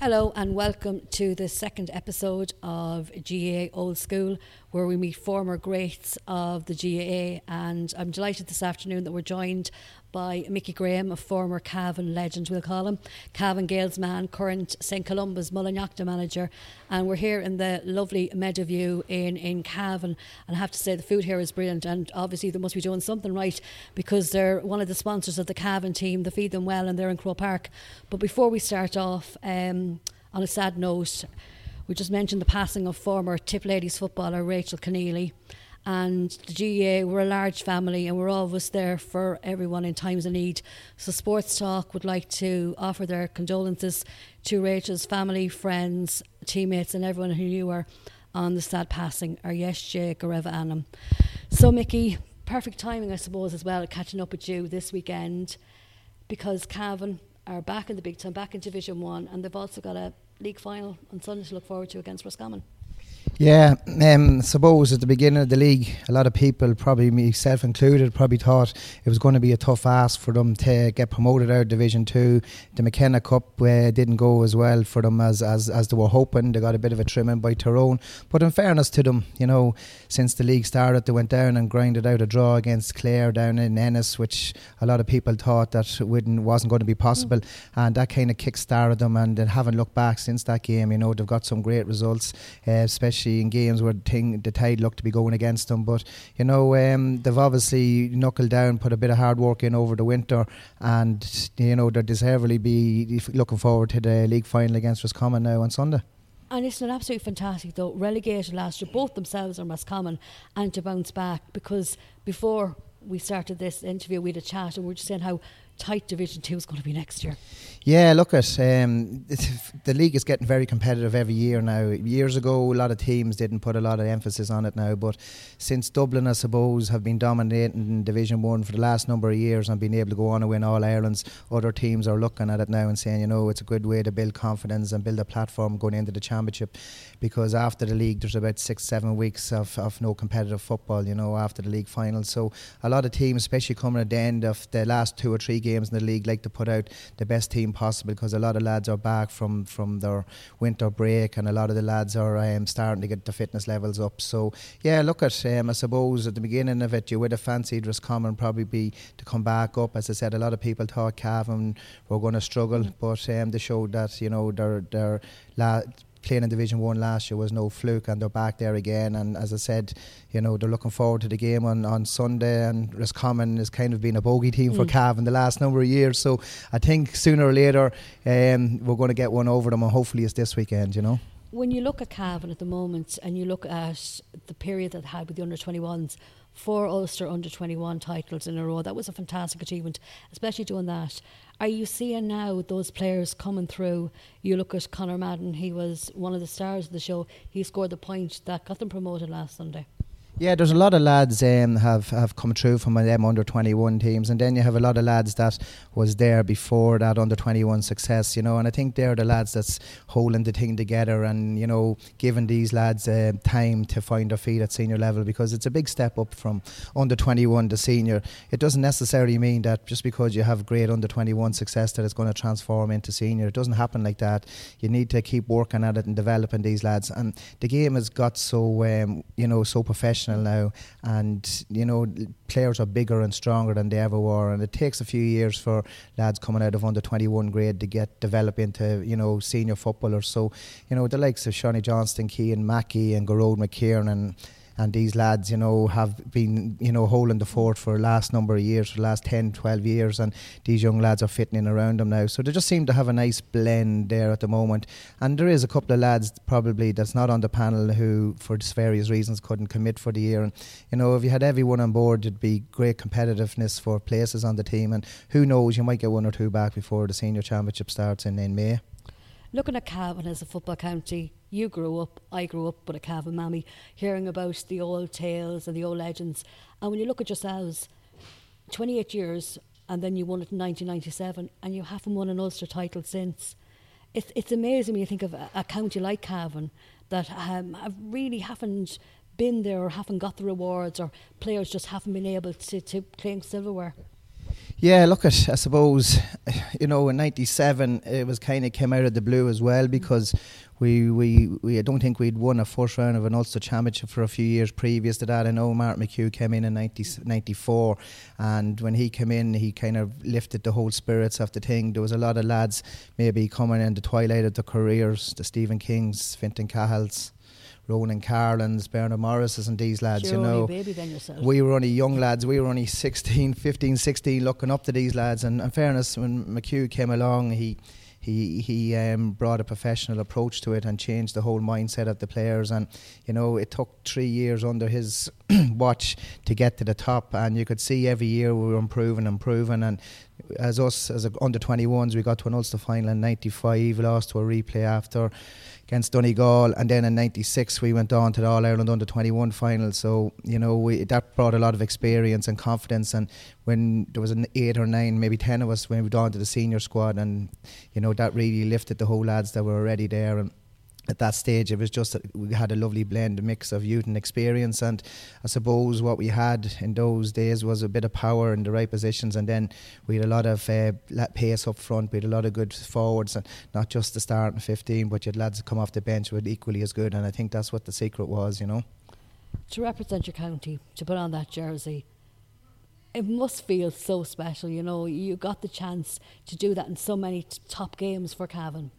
Hello and welcome to the second episode of GAA Old School, where we meet former greats of the GAA. And I'm delighted this afternoon that we're joined by Mickey Graham, a former Cavan legend, we'll call him. Cavan Gaels man, current St Columba's Mullinalaghta manager. And we're here in the lovely Meadowview in, in Cavan. And I have to say, the food here is brilliant. And obviously, they must be doing something right because they're one of the sponsors of the Cavan team. They feed them well and they're in Crow Park. But before we start off, um, on a sad note, we just mentioned the passing of former Tip Ladies footballer Rachel Keneally and the GAA we're a large family and we're always there for everyone in times of need. So Sports Talk would like to offer their condolences to Rachel's family, friends, teammates and everyone who knew her on the sad passing or Yeshe Gareva Anam. So Mickey, perfect timing I suppose as well catching up with you this weekend because Cavan are back in the big time, back in Division One and they've also got a league final on Sunday to look forward to against Roscommon. Yeah, um, suppose at the beginning of the league, a lot of people, probably myself included, probably thought it was going to be a tough ask for them to get promoted out of Division Two. The McKenna Cup uh, didn't go as well for them as, as as they were hoping. They got a bit of a trimming by Tyrone, but in fairness to them, you know, since the league started, they went down and grinded out a draw against Clare down in Ennis, which a lot of people thought that wouldn't wasn't going to be possible, mm. and that kind of kick started them. And they haven't looked back since that game. You know, they've got some great results, uh, especially especially in games where the, thing, the tide looked to be going against them. But you know, um, they've obviously knuckled down, put a bit of hard work in over the winter, and you know they're deservedly be looking forward to the league final against Roscommon now on Sunday. And it's an absolutely fantastic though. Relegated last year, both themselves are Roscommon, and to bounce back because before we started this interview, we had a chat and we are just saying how tight Division Two is going to be next year. Yeah, look at um, the league is getting very competitive every year now. Years ago, a lot of teams didn't put a lot of emphasis on it now, but since Dublin, I suppose, have been dominating Division One for the last number of years and been able to go on and win all Ireland's, other teams are looking at it now and saying, you know, it's a good way to build confidence and build a platform going into the championship. Because after the league, there's about six, seven weeks of, of no competitive football, you know, after the league final. So a lot of teams, especially coming at the end of the last two or three games in the league, like to put out the best team possible because a lot of lads are back from, from their winter break and a lot of the lads are um, starting to get the fitness levels up. So, yeah, look at, um, I suppose at the beginning of it, you would have fancied Roscommon probably be to come back up. As I said, a lot of people thought Cavan were going to struggle, but um, they showed that, you know, they're, they're la- playing in Division One last year was no fluke, and they're back there again. And as I said, you know they're looking forward to the game on, on Sunday. And Roscommon has kind of been a bogey team for mm. Cav in the last number of years. So I think sooner or later um, we're going to get one over them, and hopefully it's this weekend. You know. When you look at Cavan at the moment, and you look at the period that they had with the under 21s, four Ulster under 21 titles in a row. That was a fantastic achievement, especially doing that. Are you seeing now those players coming through? You look at Conor Madden, he was one of the stars of the show. He scored the point that got them promoted last Sunday. Yeah, there's a lot of lads um, have have come through from them under 21 teams, and then you have a lot of lads that was there before that under 21 success, you know. And I think they're the lads that's holding the thing together, and you know, giving these lads uh, time to find their feet at senior level because it's a big step up from under 21 to senior. It doesn't necessarily mean that just because you have great under 21 success that it's going to transform into senior. It doesn't happen like that. You need to keep working at it and developing these lads. And the game has got so um, you know so professional professional now, and you know players are bigger and stronger than they ever were, and it takes a few years for lads coming out of under twenty one grade to get develop into you know senior footballers. So you know the likes of Seanie Johnston, Cian Mackey, and Gearóid McKiernan and these lads, you know, have been, you know, holding the fort for the last number of years, for the last 10, 12 years, and these young lads are fitting in around them now. So they just seem to have a nice blend there at the moment. And there is a couple of lads probably that's not on the panel who, for various reasons, couldn't commit for the year. And, you know, if you had everyone on board, it'd be great competitiveness for places on the team. And who knows, you might get one or two back before the senior championship starts in, in May. Looking at Cavan as a football county, you grew up, I grew up with a Cavan mammy, hearing about the old tales and the old legends. And when you look at yourselves, 28 years, and then you won it in 1997, and you haven't won an Ulster title since. It's, it's amazing when you think of a, a county like Cavan that um, have really haven't been there or haven't got the rewards, or players just haven't been able to, to claim silverware. Yeah, look at I suppose you know in '97 it was kind of came out of the blue as well mm-hmm. because we, we, we I don't think we'd won a first round of an Ulster Championship for a few years previous to that. I know Martin McHugh came in in 90, mm-hmm. 94 and when he came in he kind of lifted the whole spirits of the thing. There was a lot of lads maybe coming in the twilight of their careers, the Stephen Kings, Fintan Cahills, Ronan Carolans, Bernard Morrises and these lads, You're you know. We were only young lads, we were only 16, 15, 16 looking up to these lads and in fairness when McHugh came along he he he um, brought a professional approach to it and changed the whole mindset of the players. And you know, it took three years under his watch to get to the top, and you could see every year we were improving, improving. And as us as under 21s, we got to an Ulster final in '95, lost to a replay after against Donegal, and then in '96 we went on to the All Ireland Under 21 final. So you know we, that brought a lot of experience and confidence. And when there was an eight or nine, maybe ten of us, when we moved on to the senior squad, and you know that really lifted the whole lads that were already there. And at that stage, it was just that we had a lovely blend, a mix of youth and experience. And I suppose what we had in those days was a bit of power in the right positions, and then we had a lot of uh, pace up front. We had a lot of good forwards, and not just the starting 15, but you had lads come off the bench with equally as good. And I think that's what the secret was, you know. To represent your county, to put on that jersey, it must feel so special, you know. You got the chance to do that in so many t- top games for Cavan.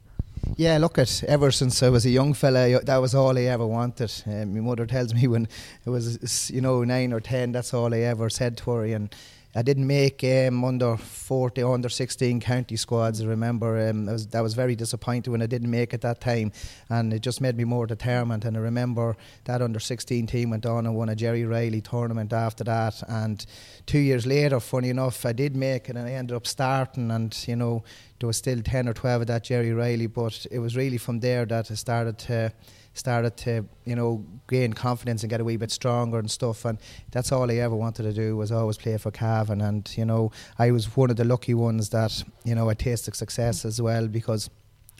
Yeah, look at ever since I was a young fella, that was all I ever wanted. Um, my mother tells me when it was, you know, nine or ten, that's all I ever said to her. And I didn't make um, under 40, under 16 county squads. I remember um, was, that was very disappointing when I didn't make it that time, and it just made me more determined. And I remember that under 16 team went on and won a Gerry Reilly tournament after that. And two years later, funny enough, I did make it, and I ended up starting. And you know, there was still 10 or 12 of that Gerry Reilly, but it was really from there that I started to started to you know gain confidence and get a wee bit stronger and stuff and that's all I ever wanted to do was always play for Cavan. And you know I was one of the lucky ones that you know I tasted success as well because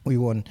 we won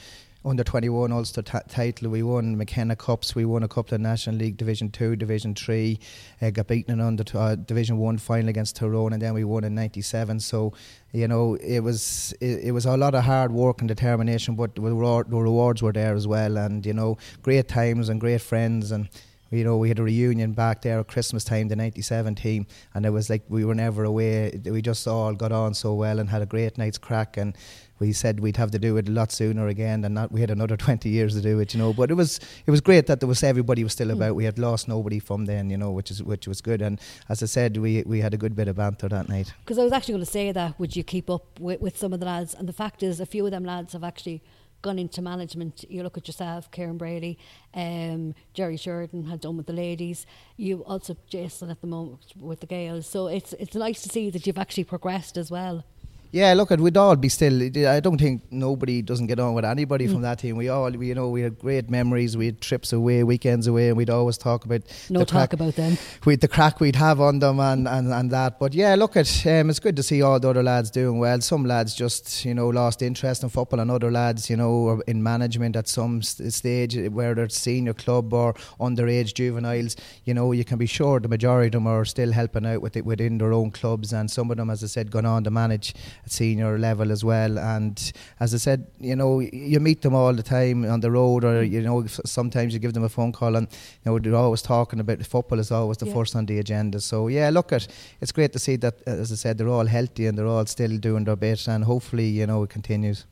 under 21 Ulster t- title. We won McKenna Cups. We won a couple of National League Division 2, Division 3. Uh, got beaten in under t- uh, Division 1 final against Tyrone and then we won in 97. So, you know, it was it, it was a lot of hard work and determination, but the, reward, the rewards were there as well. And, you know, great times and great friends and you know, we had a reunion back there at Christmas time, the '97 team, and it was like we were never away. We just all got on so well and had a great night's crack. And we said we'd have to do it a lot sooner again, and not we had another 20 years to do it, you know. But it was it was great that there was everybody was still hmm. about. We had lost nobody from then, you know, which is which was good. And as I said, we we had a good bit of banter that night. Because I was actually going to say that would you keep up with, with some of the lads? And the fact is, a few of them lads have actually gone into management. You look at yourself, Ciarán Brady, um, Jerry Sheridan had done with the ladies. You also Jason at the moment with the Gaels. So it's it's nice to see that you've actually progressed as well. Yeah, look, at we'd all be still. I don't think nobody doesn't get on with anybody mm. from that team. We all, we, you know, we had great memories. We had trips away, weekends away, and we'd always talk about no talk crack, about them. With the crack we'd have on them and, and, and that. But yeah, look, at um, it's good to see all the other lads doing well. Some lads just you know lost interest in football, and other lads you know are in management at some st- stage, where they're senior club or underage juveniles. You know, you can be sure the majority of them are still helping out with it within their own clubs, and some of them, as I said, gone on to manage at senior level as well. And as I said, you know, you meet them all the time on the road, or you know, sometimes you give them a phone call, and you know they're always talking about football is always the yeah. first on the agenda. So yeah, look at it's great to see that, uh, as I said, they're all healthy and they're all still doing their bit, and hopefully, you know, it continues.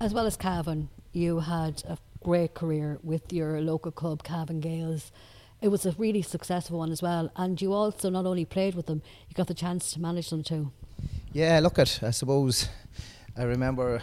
As well as Cavan, you had a great career with your local club, Cavan Gaels. it was a really successful one as well. And you also not only played with them, you got the chance to manage them too. Yeah, look at I suppose I remember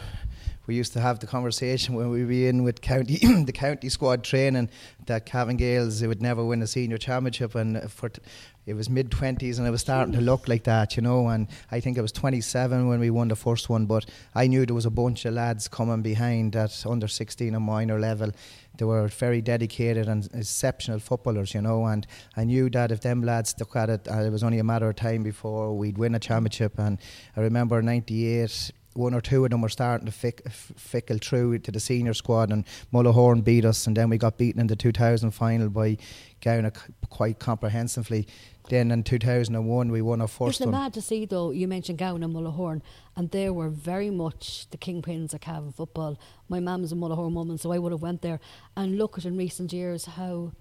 we used to have the conversation when we were in with county the county squad training that Cavan Gaels would never win a senior championship and for t- it was mid 20s and it was starting to look like that you know and I think it was 27 when we won the first one but I knew there was a bunch of lads coming behind at under 16 and minor level they were very dedicated and exceptional footballers, you know. And I knew that if them lads stuck at it, uh, it was only a matter of time before we'd win a championship. And I remember '98 one or two of them were starting to fick, fickle through to the senior squad, and Mullahoran beat us, and then we got beaten in the 2000 final by Gowna quite comprehensively. Then in 2001, we won our first Isn't one. it mad to see, though, you mentioned Gowna and Mullahoran, and they were very much the kingpins of Cavan football. My mum's a Mullahoran woman, so I would have went there. And look at in recent years how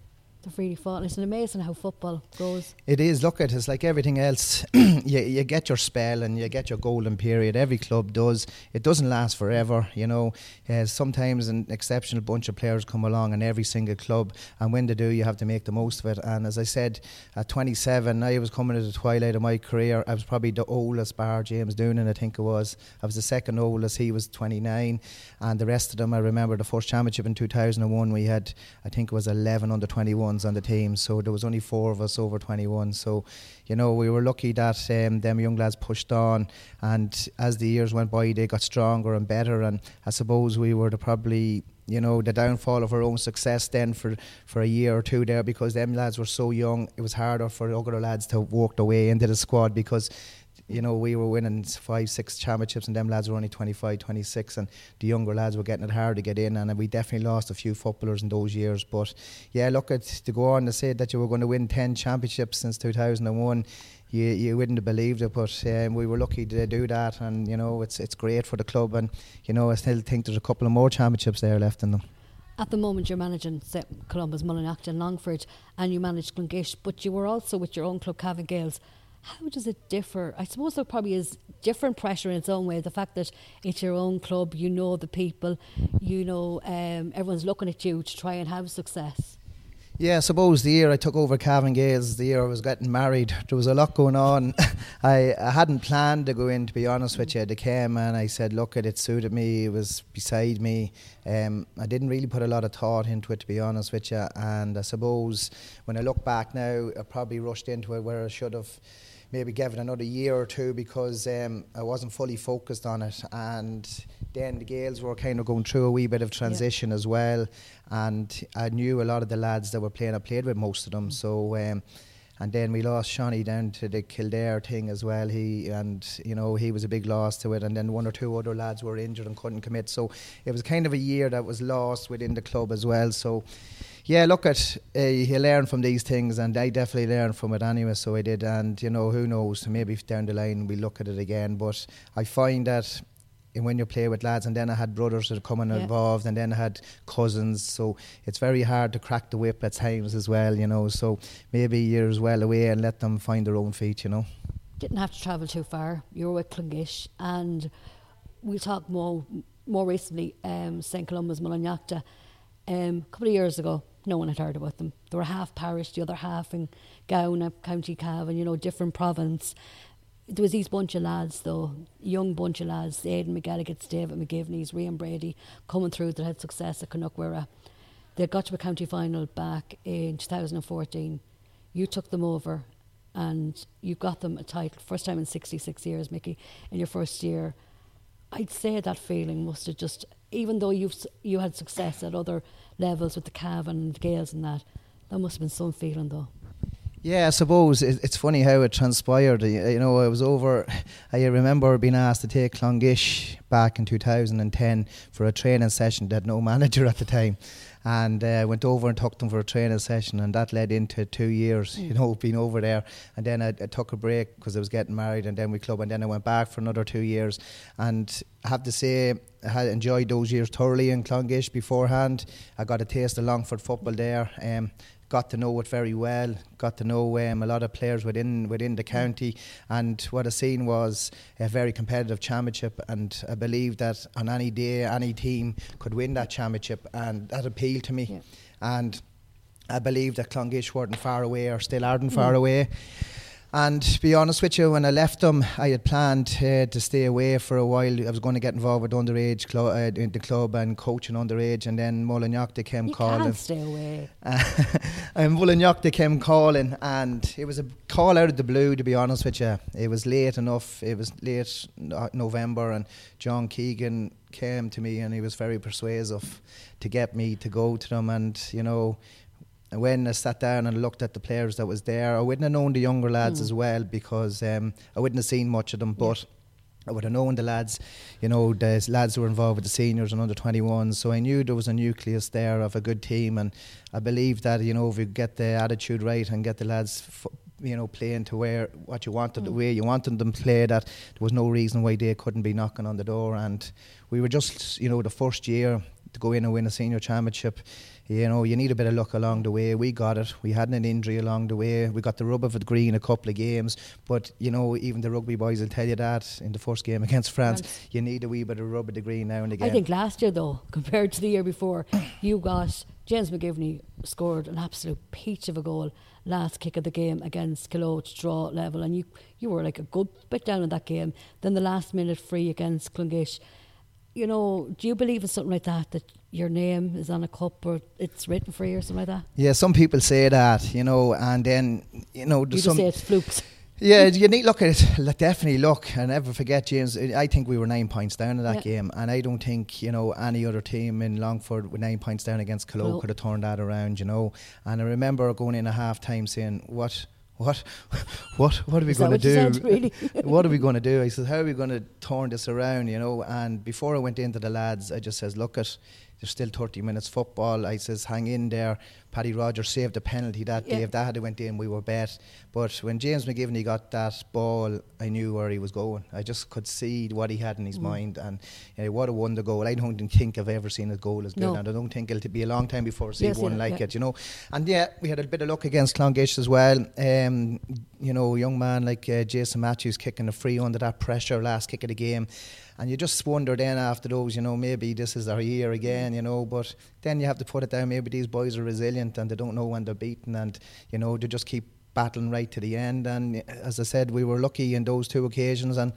they've really fought. It's amazing how football goes. It is. Look at it. It's like everything else. you, you get your spell and you get your golden period. Every club does. It doesn't last forever. You know, uh, sometimes an exceptional bunch of players come along in every single club, and when they do, you have to make the most of it. And as I said, at 27, I was coming to the twilight of my career. I was probably the oldest, bar James Doonan, I think it was. I was the second oldest. He was 29, and the rest of them, I remember the first championship in 2001. We had, I think it was 11 under 21 on the team, so there was only four of us over 21. So, you know, we were lucky that um, them young lads pushed on, and as the years went by, they got stronger and better. And I suppose we were the probably you know the downfall of our own success then for for a year or two there because them lads were so young it was harder for the other lads to walk their way into the squad because you know, we were winning five, six championships, and them lads were only 25, 26, and the younger lads were getting it hard to get in, and we definitely lost a few footballers in those years. But yeah, look at to go on to say that you were going to win 10 championships since 2001. You, you wouldn't have believed it, but um, we were lucky to do that, and you know it's it's great for the club, and you know I still think there's a couple of more championships there left in them. At the moment, you're managing Columba's, Mullinalaghta, and Longford, and you manage Clonguish, but you were also with your own club, Cavan Gaels how does it differ? I suppose there probably is different pressure in its own way. The fact that it's your own club, you know the people, you know um, everyone's looking at you to try and have success. Yeah, I suppose the year I took over Cavan Gaels, the year I was getting married, there was a lot going on. I, I hadn't planned to go in, to be honest with you. They came and I said, look, it, it suited me, it was beside me. Um, I didn't really put a lot of thought into it, to be honest with you. And I suppose when I look back now, I probably rushed into it where I should have maybe give it another year or two because um, I wasn't fully focused on it. And then the Gaels were kind of going through a wee bit of transition yeah. as well. And I knew a lot of the lads that were playing. I played with most of them, mm. so. Um, and then we lost Seanie down to the Kildare thing as well. He and you know he was a big loss to it, and then one or two other lads were injured and couldn't commit. So it was kind of a year that was lost within the club as well. So yeah, look at uh, you learn from these things, and I definitely learned from it anyway. So I did, and you know who knows, maybe down the line we look at it again. But I find that when you play with lads, and then I had brothers that are coming yeah. involved, and then I had cousins. So it's very hard to crack the whip at times as well, you know. So maybe you're as well away and let them find their own feet, you know. Didn't have to travel too far. You were with Clonguish, and we'll talk more more recently. Um, St Columba's Mullinalaghta. Um, a couple of years ago, no one had heard about them. They were half parish, the other half in Gowna, County Cavan, you know, different province. There was these bunch of lads, though, young bunch of lads, Aidan McElligott, David McGivney's, Rian Brady, coming through that had success at Canuckwera. Uh, they got to a county final back in 2014. You took them over and you got them a title, first time in 66 years, Mickey, in your first year. I'd say that feeling must have just, even though you've you had success at other levels with the Cavan and Gaels and that, that must have been some feeling though. Yeah, I suppose it's funny how it transpired. You know, I was over. I remember being asked to take Clonguish back in 2010 for a training session. They had no manager at the time, and uh, went over and took them for a training session, and that led into two years, you know, being over there. And then I, I took a break because I was getting married, and then we club, and then I went back for another two years. And I have to say, I had enjoyed those years thoroughly in Clonguish beforehand. I got a taste of Longford football there. Um, got to know it very well, got to know um, a lot of players within within the county, and what I seen was a very competitive championship, and I believe that on any day, any team could win that championship, and that appealed to me, yeah. and I believe that Clonguish weren't far away or still aren't far mm. away. And to be honest with you, when I left them, I had planned uh, to stay away for a while. I was going to get involved with underage cl- uh, in the club and coaching underage, and then Mullinalaghta came you calling. Can't stay away. and Mullinalaghta came calling, and it was a call out of the blue. To be honest with you, it was late enough. It was late November, and John Keegan came to me, and he was very persuasive to get me to go to them. And you know, and when I sat down and looked at the players that was there, I wouldn't have known the younger lads mm. as well because um, I wouldn't have seen much of them. But I would have known the lads, you know, the lads who were involved with the seniors and under 21s. So I knew there was a nucleus there of a good team, and I believe that you know if we get the attitude right and get the lads. F- you know, playing to where what you wanted, mm. the way you wanted them to play. That there was no reason why they couldn't be knocking on the door. And we were just, you know, the first year to go in and win a senior championship you know, you need a bit of luck along the way. We got it. We had an injury along the way. We got the rub of it green a couple of games. But, you know, even the rugby boys will tell you that in the first game against France, France. you need a wee bit of rub of the green now and again. I think last year, though, compared to the year before, you got James McGivney scored an absolute peach of a goal last kick of the game against Killoe to draw level. And you, you were like a good bit down in that game. Then the last minute free against Clonguish you know, do you believe in something like that? That your name is on a cup or it's written for you or something like that? Yeah, some people say that, you know, and then you know, you some, say it's flukes. Yeah, you need look at it. Definitely look and never forget, James. I think we were nine points down in that yeah. game, and I don't think you know any other team in Longford with nine points down against no. could have turned that around. You know, and I remember going in a half time saying, "What." what, what, what are we going to do? Really? what are we going to do? I said, how are we going to turn this around? You know, and before I went into the lads, I just says, look at there's still 30 minutes football. I says, hang in there. Paddy Rogers saved a penalty that yeah. day. If that had went in, we were bet. But when James McGivney got that ball, I knew where he was going. I just could see what he had in his mm. mind. And you know, what a wonder goal. I don't think I've ever seen a goal as good. No. And I don't think it'll be a long time before I see yes, one yeah, like yeah. it, you know. And yeah, we had a bit of luck against Clonguish as well. Um, you know, a young man like uh, Jason Matthews kicking a free under that pressure last kick of the game and you just wonder then after those, you know, maybe this is our year again, you know. But then you have to put it down. Maybe these boys are resilient and they don't know when they're beaten, and you know they just keep battling right to the end. And as I said, we were lucky in those two occasions, and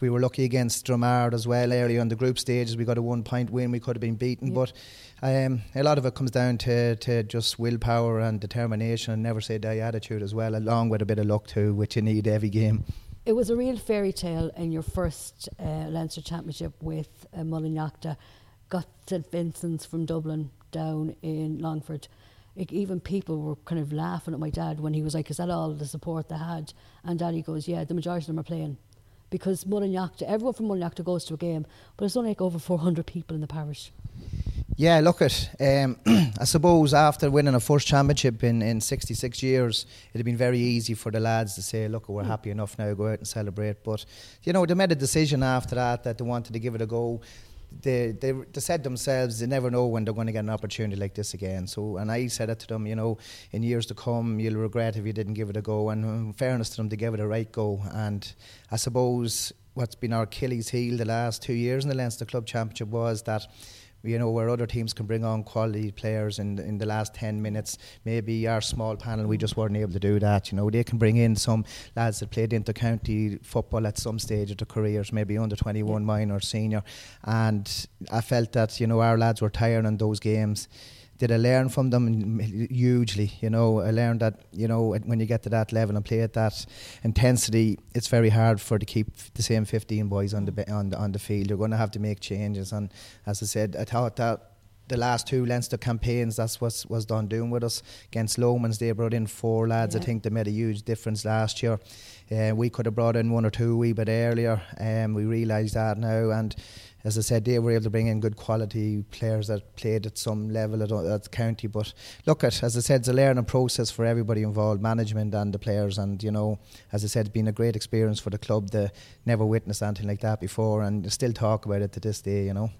we were lucky against Dromard as well earlier in the group stages. We got a one point win. We could have been beaten, yeah. but um, a lot of it comes down to, to just willpower and determination and never say die attitude as well, along with a bit of luck too, which you need every game. It was a real fairy tale in your first uh, Leinster Championship with uh, Mullinalaghta St Vincent's from Dublin down in Longford. It, even people were kind of laughing at my dad when he was like, "Is that all the support they had?" And Daddy goes, "Yeah, the majority of them are playing." Because Mullinalaghta, everyone from Mullinalaghta goes to a game, but there's only like over 400 people in the parish. Yeah, look at. Um, I suppose after winning a first championship in, in 66 years, it'd been very easy for the lads to say, "Look, we're mm. happy enough now. Go out and celebrate." But you know, they made a decision after that that they wanted to give it a go. They, they they said themselves they never know when they're going to get an opportunity like this again. So, and I said it to them, you know, in years to come, you'll regret if you didn't give it a go. And in fairness to them, they gave it a right go. And I suppose what's been our Achilles heel the last two years in the Leinster Club Championship was that you know, where other teams can bring on quality players in in the last 10 minutes. Maybe our small panel, we just weren't able to do that. You know, they can bring in some lads that played inter county football at some stage of their careers, maybe under 21 yeah. minor, senior. And I felt that, you know, our lads were tired in those games did I learn from them hugely? You know, I learned that you know when you get to that level and play at that intensity, it's very hard for to keep the same 15 boys on the on the, on the field. You're going to have to make changes, and as I said, I thought that the last two Leinster campaigns, that's what was done doing with us against Loman's. They brought in four lads. Yeah. I think they made a huge difference last year. Uh, we could have brought in one or two a wee bit earlier. Um, we realise that now, and as I said, they were able to bring in good quality players that played at some level at, at county. But look at, as I said, it's a learning process for everybody involved, management and the players. And you know, as I said, it's been a great experience for the club. to never witnessed anything like that before, and still talk about it to this day. You know.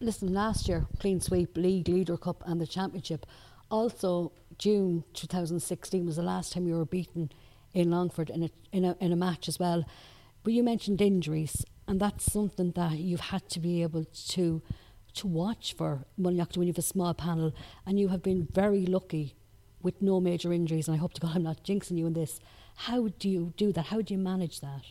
Listen, last year, clean sweep, league, leader cup, and the championship. Also, June 2016 was the last time you were beaten in Longford in a in a in a match as well. But you mentioned injuries, and that's something that you've had to be able to to watch for when you have a small panel, and you have been very lucky with no major injuries. And I hope to God I'm not jinxing you in this. How do you do that? How do you manage that?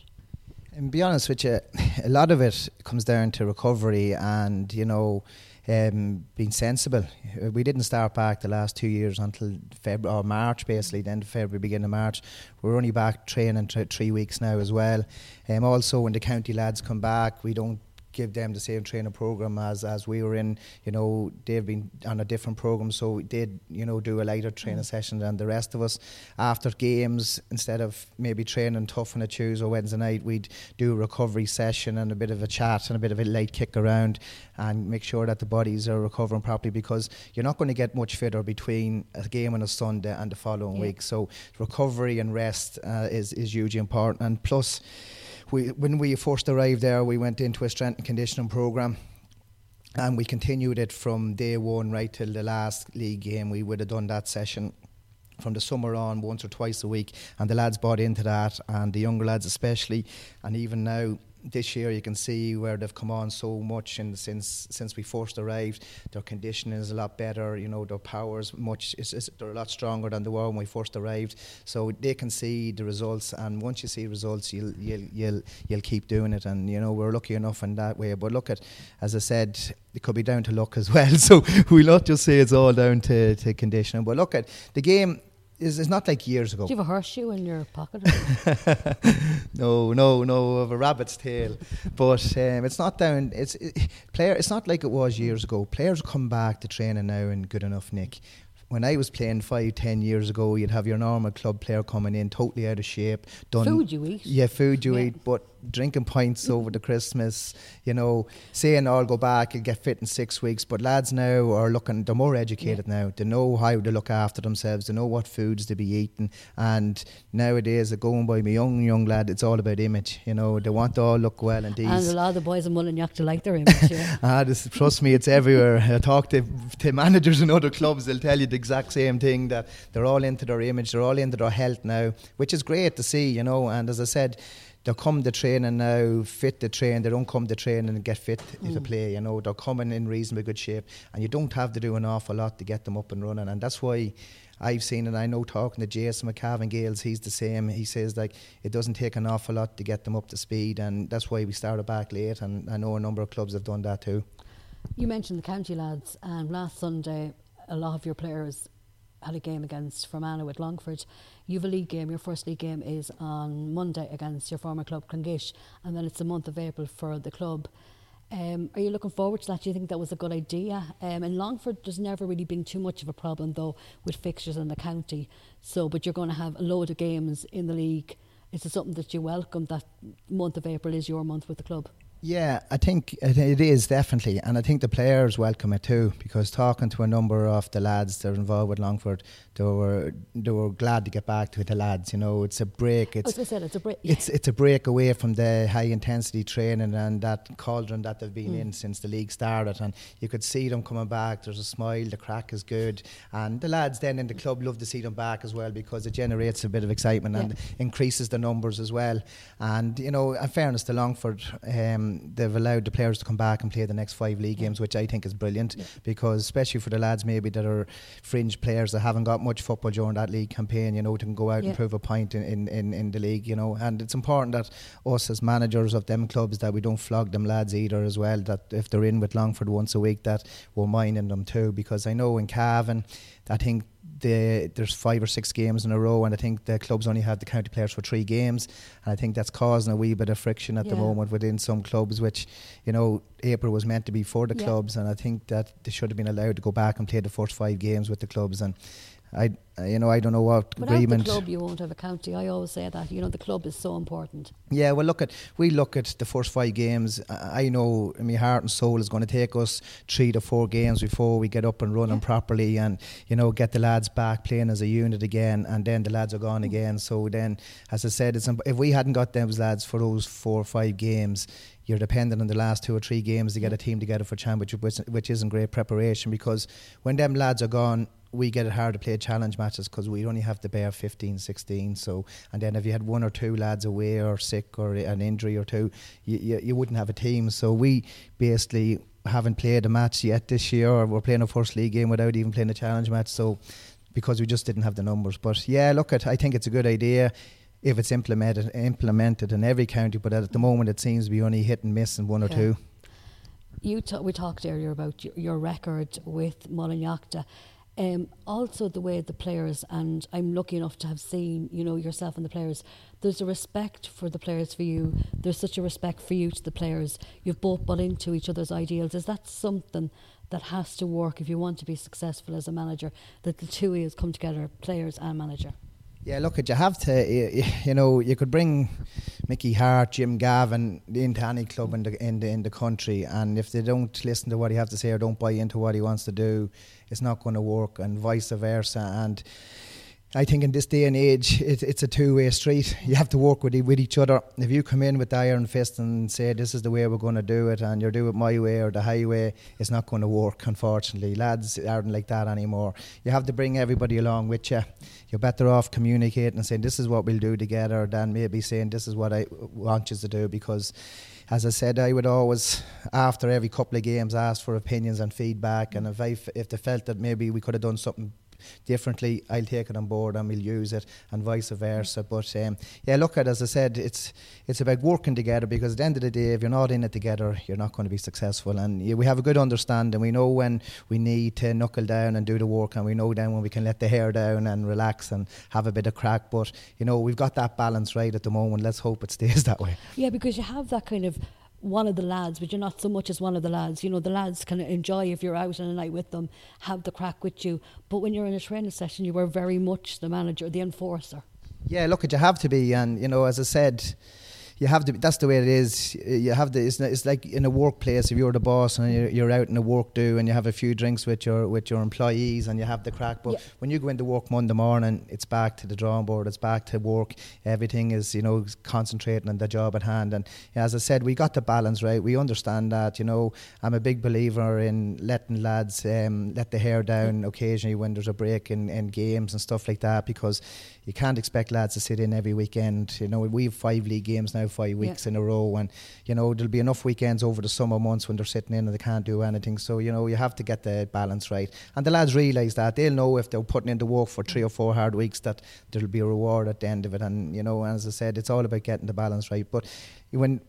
And be honest with you, a lot of it comes down to recovery and you know um, being sensible. We didn't start back the last two years until February or March, basically. Then February, beginning of March. We're only back training three weeks now as well. Um, also, when the county lads come back, we don't give them the same training program as as we were in. You know, they've been on a different program, so we did you know do a lighter training mm. session than the rest of us. After games, instead of maybe training tough on a Tuesday or Wednesday night, we'd do a recovery session and a bit of a chat and a bit of a light kick around and make sure that the bodies are recovering properly because you're not going to get much fitter between a game on a Sunday and the following yeah. week. So recovery and rest uh, is is hugely important. And plus, we when we first arrived there, we went into a strength and conditioning program. And we continued it from day one right till the last league game. We would have done that session from the summer on once or twice a week and the lads bought into that and the younger lads especially and even now this year you can see where they've come on so much and since since we first arrived. Their conditioning is a lot better you know their powers much they're a lot stronger than they were when we first arrived. So they can see the results and once you see results you'll you'll you'll, you'll keep doing it. And you know we're lucky enough in that way. But look at as I said it could be down to luck as well. So we'll not just say it's all down to, to conditioning. But look at the game is it's not like years ago. Do you have a horseshoe in your pocket? no, no, no, of a rabbit's tail. but um, it's not down. It's it, player. It's not like it was years ago. Players come back to training now in good enough nick when I was playing five, ten years ago, you'd have your normal club player coming in totally out of shape. Done, food you eat. Yeah, food you yeah. eat, but drinking pints over the Christmas, you know, saying I'll go back, I'll get fit in six weeks. But lads now are looking, they're more educated yeah. now. They know how to look after themselves, they know what foods to be eating. And nowadays, going by my young, young lad, it's all about image. You know, they want to all look well and these. And a lot of the boys in Mullinalaghta to like their image, yeah. ah, this, trust me, it's everywhere. I talk to, to managers in other clubs, they'll tell you the exact same thing that they're all into their image, they're all into their health now, which is great to see, you know. And as I said, they come to training now, fit to train. They don't come to train and get fit mm. to play. You know, they're coming in reasonably good shape, and you don't have to do an awful lot to get them up and running. And that's why I've seen and I know talking to Jason McCavan Gaels, he's the same. He says like it doesn't take an awful lot to get them up to speed, and that's why we started back late. And I know a number of clubs have done that too. You mentioned the county lads, and last Sunday, a lot of your players had a game against Fermanagh with Longford. You've a league game, your first league game is on Monday against your former club Clonguish, and then it's the month of April for the club. Um, are you looking forward to that? Do you think that was a good idea? Um, in Longford, there's never really been too much of a problem though with fixtures in the county. So, but you're going to have a load of games in the league. Is it something that you welcome? That month of April is your month with the club. Yeah, I think it is definitely, and I think the players welcome it too. Because talking to a number of the lads that are involved with Longford, they were they were glad to get back to the lads. You know, it's a break. It's said, it's a break. It's it's a break away from the high intensity training and that cauldron that they've been mm. in since the league started. And you could see them coming back. There's a smile. The crack is good, and the lads then in the club love to see them back as well because it generates a bit of excitement yeah. and increases the numbers as well. And you know, in fairness to Longford. Um, they've allowed the players to come back and play the next five league games, which I think is brilliant yeah. because especially for the lads maybe that are fringe players that haven't got much football during that league campaign, you know, to go out yeah. and prove a point in, in, in, in, the league, you know. And it's important that us as managers of them clubs that we don't flog them lads either as well. That if they're in with Longford once a week, that we're minding them too because I know in Cavan, I think the, there's five or six games in a row, and I think the clubs only have the county players for three games, and I think that's causing a wee bit of friction at yeah. the moment within some clubs. Which you know, April was meant to be for the yeah. clubs, and I think that they should have been allowed to go back and play the first five games with the clubs, and I, you know, I don't know what Without agreement. the club, you won't have a county. I always say that. You know, the club is so important. Yeah, well, look at we look at the first five games. I know, mean, heart and soul is going to take us three to four games before we get up and running yeah. properly, and you know, get the lads back playing as a unit again, and then the lads are gone mm. again. So then, as I said, it's if we hadn't got those lads for those four or five games, you're dependent on the last two or three games to get a team together for championship, which, which isn't great preparation because when them lads are gone, we get it hard to play challenge matches because we only have the bare 15, 16. So, and then if you had one or two lads away or sick or an injury or two, you, you, you wouldn't have a team. So we basically haven't played a match yet this year, or we're playing a first league game without even playing a challenge match. So, because we just didn't have the numbers. But yeah, look, at I think it's a good idea if it's implemented implemented in every county. But at the moment, it seems to be only hit and miss in one or two. You t- we talked earlier about your, your record with Mullinalaghta Um, also, the way the players, and I'm lucky enough to have seen, you know, yourself and the players, there's a respect for the players for you. There's such a respect for you to the players. You've both bought into each other's ideals. Is that something that has to work if you want to be successful as a manager, that the two you come together, players and manager? Yeah, look, you have to, you, you know, you could bring Mickey Harte, Jim Gavin into any club in the, in the in the country, and if they don't listen to what he has to say or don't buy into what he wants to do, it's not going to work, and vice versa. And I think in this day and age, it, it's a two-way street. You have to work with with each other. If you come in with the iron fist and say this is the way we're going to do it, and you're doing it my way or the highway, it's not going to work. Unfortunately, lads aren't like that anymore. You have to bring everybody along with you. You're better off communicating and saying this is what we'll do together than maybe saying this is what I want you to do because as I said, I would always, after every couple of games, ask for opinions and feedback. And if I, if they felt that maybe we could have done something differently, I'll take it on board and we'll use it, and vice versa. But um, yeah, look at as I said, it's it's about working together because at the end of the day, if you're not in it together, you're not going to be successful. And yeah, we have a good understanding. We know when we need to knuckle down and do the work, and we know then when we can let the hair down and relax and have a bit of crack. But you know, we've got that balance right at the moment. Let's hope it stays that way. Yeah, because you have that kind of one of the lads, but you're not so much as one of the lads. You know, the lads can enjoy if you're out on a night with them, have the crack with you. But when you're in a training session, you were very much the manager, the enforcer. Yeah, look, you have to be, and you know, as I said you have to. That's the way it is. You have the. It's, it's like in a workplace. If you're the boss and you're, you're, out in a work do, and you have a few drinks with your with your employees, and you have the crack. But yeah. when you go into work Monday morning, it's back to the drawing board. It's back to work. Everything is you know concentrating on the job at hand. And as I said, we got the balance right. We understand that. You know, I'm a big believer in letting lads um, let the hair down occasionally when there's a break in, in games and stuff like that because you can't expect lads to sit in every weekend. You know, we have five league games now, five weeks yeah. in a row, and you know there'll be enough weekends over the summer months when they're sitting in and they can't do anything. So you know you have to get the balance right, and the lads realise that they'll know if they're putting in the work for three or four hard weeks that there'll be a reward at the end of it. And you know, as I said, it's all about getting the balance right. But when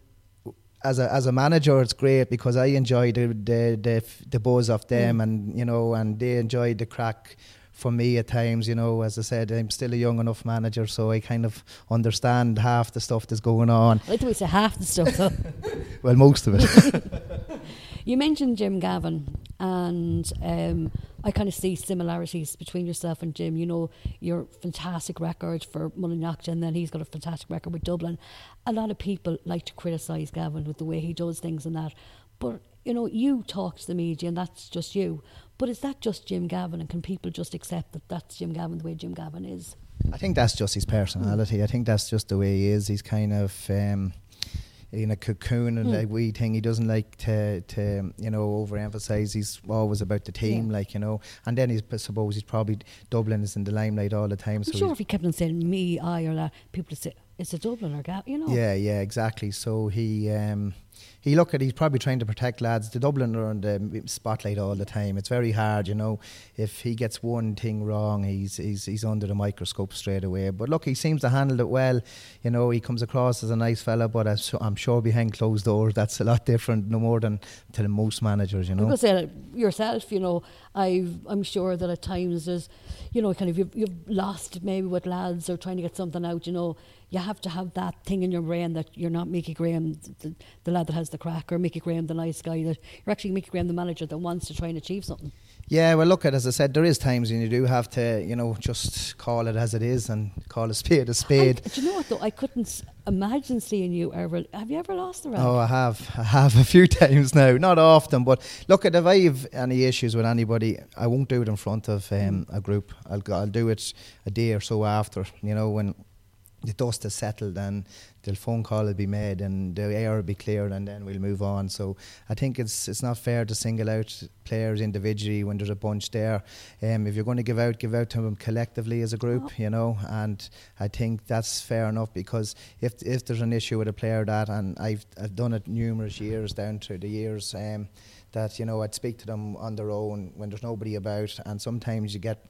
as a as a manager, it's great because I enjoy the the the, the buzz of them, mm. and you know, and they enjoy the crack for me at times, you know, as I said, I'm still a young enough manager, so I kind of understand half the stuff that's going on. I like the way say half the stuff, though. well, most of it. you mentioned Jim Gavin, and um, I kind of see similarities between yourself and Jim. You know, your fantastic record for Mullinalaghta, and then he's got a fantastic record with Dublin. A lot of people like to criticise Gavin with the way he does things and that, but you know, you talk to the media, and that's just you. But is that just Jim Gavin, and can people just accept that that's Jim Gavin the way Jim Gavin is? I think that's just his personality. I think that's just the way he is. He's kind of. Um, in a cocoon and mm. like we thing. He doesn't like to, to you know overemphasize. He's always about the team, yeah. like you know. And then he's I suppose he's probably Dublin is in the limelight all the time. I'm so sure if he kept on saying me, I, or that, people would say it's a Dublin or Gap, you know. Yeah, yeah, exactly. So he. Um, he look at he's probably trying to protect lads. The Dublin are on the spotlight all the time. It's very hard, you know. If he gets one thing wrong, he's he's he's under the microscope straight away. But look, he seems to handle it well. You know, he comes across as a nice fella, but I'm sure behind closed doors, that's a lot different, no more than to most managers. You know, say yourself. You know, i am sure that at times there's, you know, kind of you've, you've lost maybe with lads or trying to get something out. You know, you have to have that thing in your brain that you're not Mickey Graham, the, the lad that has the crack, or Mickey Graham, the nice guy. That you're actually Mickey Graham, the manager that wants to try and achieve something. Yeah, well, look at as I said, there is times when you do have to, you know, just call it as it is and call a spade a spade. do you know what though? I couldn't imagine seeing you ever. Have you ever lost the rank? Oh, I have. I have a few times now. Not often, but look at if I have any issues with anybody, I won't do it in front of um, a group. I'll I'll do it a day or so after. You know when the dust has settled and the phone call will be made and the air will be cleared and then we'll move on. So I think it's it's not fair to single out players individually when there's a bunch there. Um, if you're going to give out, give out to them collectively as a group, oh. you know. And I think that's fair enough because if if there's an issue with a player that, and I've I've done it numerous years down through the years. Um, that you know I'd speak to them on their own when there's nobody about, and sometimes you get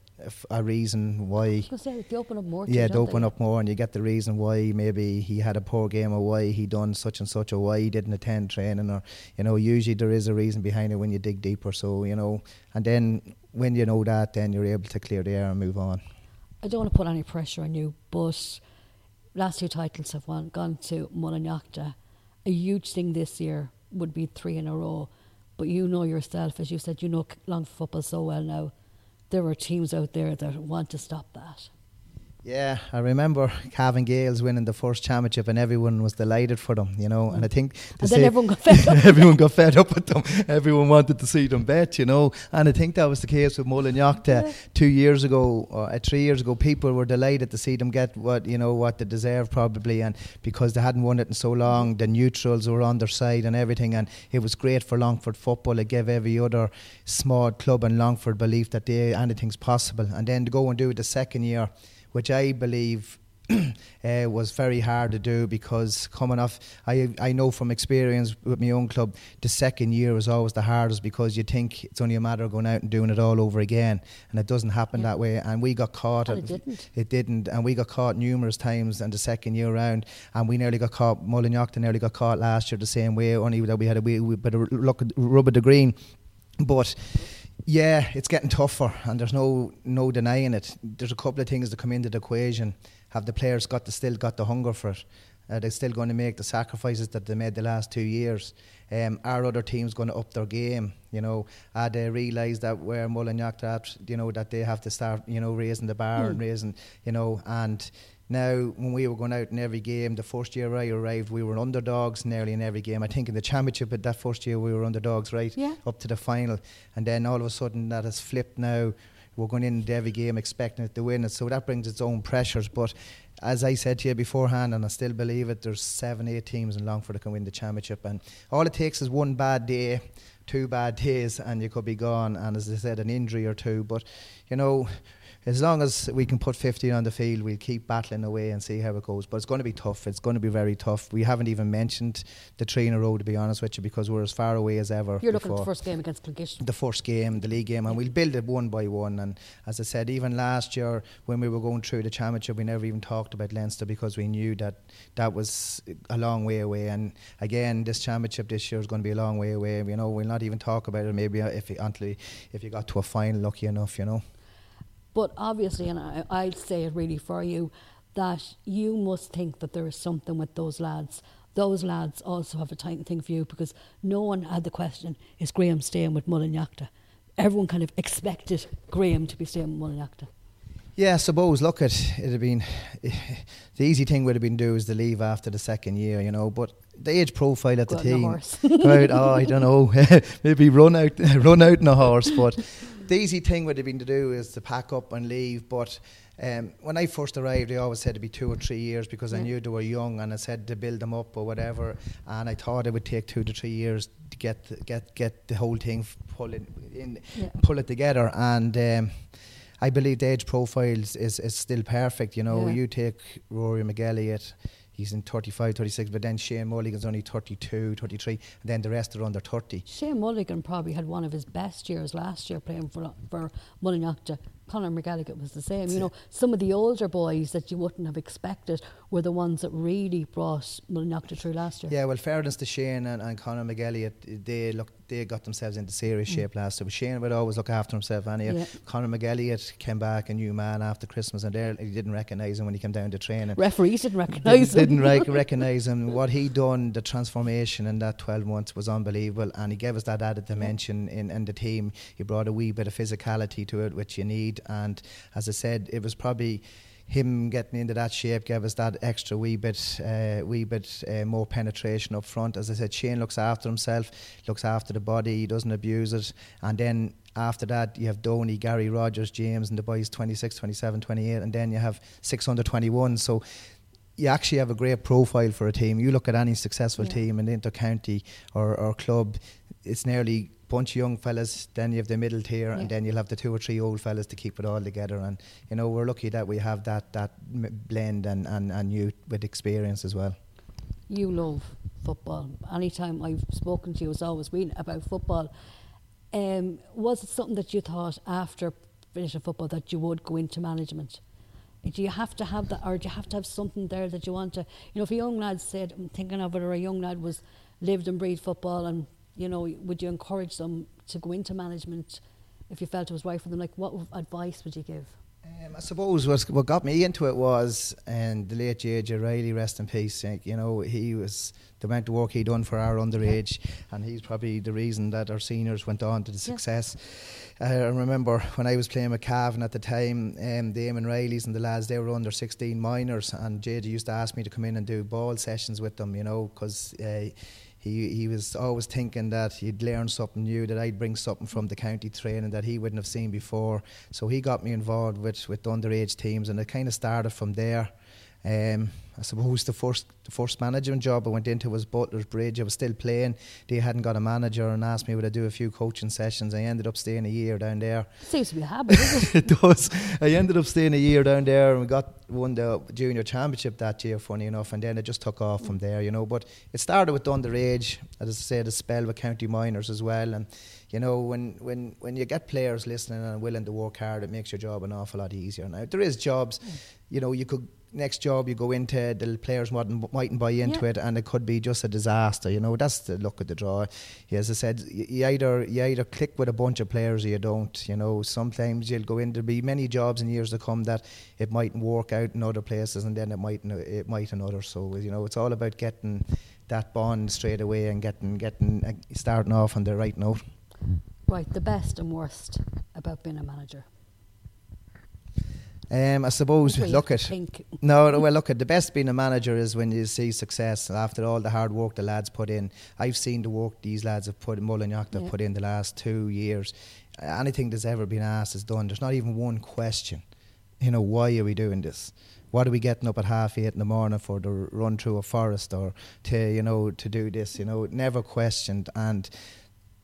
a reason why. Say, they open up more. Yeah, they open up more, and you get the reason why maybe he had a poor game, or why he done such and such, or why he didn't attend training, or you know, usually there is a reason behind it when you dig deeper. So you know, and then when you know that, then you're able to clear the air and move on. I don't want to put any pressure on you, but last two titles have won, gone to Mullinalaghta. A huge thing this year would be three in a row. But you know yourself, as you said, you know Longford football so well now. There are teams out there that want to stop that. Yeah, I remember Cavan Gaels winning the first championship, and everyone was delighted for them, you know. And I think and then everyone got fed up. everyone got fed up with them. Everyone wanted to see them bet, you know. And I think that was the case with Mullinalaghta yeah. two years ago or uh, three years ago. People were delighted to see them get what you know what they deserve probably, and because they hadn't won it in so long, the neutrals were on their side and everything, and it was great for Longford football. It gave every other small club in Longford belief that they anything's possible, and then to go and do it the second year which I believe uh, was very hard to do because coming off, I I know from experience with my own club, the second year is always the hardest because you think it's only a matter of going out and doing it all over again, and it doesn't happen yeah. that way. And we got caught. it didn't. It didn't, and we got caught numerous times in the second year round, and we nearly got caught. Mullinalaghta nearly got caught last year the same way. Only that we had a wee, wee bit of luck, rub of the green, but yeah, it's getting tougher, and there's no no denying it. There's a couple of things that come into the equation. Have the players got the still got the hunger for it? Are they still going to make the sacrifices that they made the last two years? Um, are other teams going to up their game? You know, are they realise that where Mullinalaghta at, you know, that they have to start, you know, raising the bar mm. and raising, you know, and now, when we were going out in every game, the first year I arrived, we were underdogs nearly in every game. I think in the championship, but that first year we were underdogs, right? Yeah. Up to the final. And then all of a sudden that has flipped now. We're going into every game expecting it to win it. So that brings its own pressures. But as I said to you beforehand, and I still believe it, there's seven, eight teams in Longford that can win the championship. And all it takes is one bad day, two bad days, and you could be gone. And as I said, an injury or two. But, you know, as long as we can put 15 on the field, we'll keep battling away and see how it goes. But it's going to be tough. It's going to be very tough. We haven't even mentioned the three in a row, to be honest with you, because we're as far away as ever. You're looking at the first game against Clongishton. The first game, the league game, and we'll build it one by one. And as I said, even last year when we were going through the championship, we never even talked about Leinster because we knew that that was a long way away. And again, this championship this year is going to be a long way away. You know, we'll not even talk about it maybe uh, if it, until if you got to a final, lucky enough, you know. But obviously, and I, I'd say it really for you, that you must think that there is something with those lads. Those lads also have a tight thing for you because no one had the question, is Graham staying with Mullinalaghta? Everyone kind of expected Graham to be staying with Mullinalaghta. Yeah, I suppose. Look, at it'd have been the easy thing would have been to do is to leave after the second year, you know. But the age profile at the team, right? Oh, I don't know, maybe run out, run out in a horse. But the easy thing would have been to do is to pack up and leave. But um, when I first arrived, I always said to be two or three years because yeah. I knew they were young, and I said to build them up or whatever. And I thought it would take two to three years to get get get the whole thing pull in, in yeah. pull it together. And um, I believe the age profile is, is still perfect. You know, yeah. you take Rory McElligott he's in 35, 36, but then Shane Mulligan's only 32, 33, and then the rest are under 30. Shane Mulligan probably had one of his best years last year playing for, for Mullinalaghta. Conor McGallagher was the same. You know, some of the older boys that you wouldn't have expected were the ones that really brought Mullinalaghta through last year. Yeah, well, fairness to Shane and, and Conor McGallagher, they look they got themselves into serious mm. shape last year. But Shane would always look after himself anyway. Yeah. Conor McGallagher came back a new man after Christmas and there he didn't recognise him when he came down to training. Referees didn't recognise him. Didn't rec- recognise him. What he done, the transformation in that 12 months was unbelievable and he gave us that added dimension in, in the team. He brought a wee bit of physicality to it which you need and as I said, it was probably him getting into that shape gave us that extra wee bit, uh, wee bit uh, more penetration up front. As I said, Shane looks after himself, looks after the body, he doesn't abuse it. And then after that, you have Donny, Gary Rogers, James, and the boys 26, 27, 28, and then you have 621. So you actually have a great profile for a team. You look at any successful yeah. team in the inter-county or, or club, it's nearly bunch of young fellas, then you have the middle tier, yeah. and then you'll have the two or three old fellas to keep it all together. And you know, we're lucky that we have that that blend and and and youth with experience as well. You love football. Anytime I've spoken to you, it's always been about football. Um, was it something that you thought after finishing football that you would go into management? Do you have to have that, or do you have to have something there that you want to? You know, if a young lad said, "I'm thinking of it," or a young lad was lived and breathed football and you know, would you encourage them to go into management if you felt it was right for them? Like, what advice would you give? Um, I suppose what, what got me into it was, and the late JJ Riley, rest in peace. You know, he was the amount of work he done for our underage, yeah. and he's probably the reason that our seniors went on to the success. Yeah. Uh, I remember when I was playing with Cavan at the time, um, the Eamon Rileys and the lads they were under 16 minors, and JJ used to ask me to come in and do ball sessions with them. You know, because. Uh, he he was always thinking that he'd learn something new, that I'd bring something from the county training that he wouldn't have seen before. So he got me involved with with underage teams, and it kind of started from there. Um, I suppose the first the first management job I went into was Butler's Bridge. I was still playing. They hadn't got a manager and asked me would I do a few coaching sessions. I ended up staying a year down there. Seems to be a habit, it? it does. I ended up staying a year down there and we got won the junior championship that year, funny enough, and then it just took off from there, you know. But it started with underage, as I said, a spell with county minors as well. And you know, when, when, when you get players listening and willing to work hard, it makes your job an awful lot easier. Now, there is jobs, mm. you know, you could next job you go into, the players mightn't, mightn't buy into yeah. it, and it could be just a disaster. You know, that's the look at the draw. Yeah, as I said, you either you either click with a bunch of players or you don't. You know, sometimes you'll go in. There'll be many jobs in years to come that it mightn't work out in other places, and then it might it might in others. So you know, it's all about getting that bond straight away and getting getting uh, starting off on the right note. Right, the best and worst about being a manager. Um, I suppose look at no, well look at the best being a manager is when you see success after all the hard work the lads put in. I've seen the work these lads have put in Mullinalaghta have yeah. put in the last two years. Anything that's ever been asked is done. There's not even one question. You know why are we doing this? What are we getting up at half eight in the morning for to run through a forest or to you know to do this? You know, never questioned and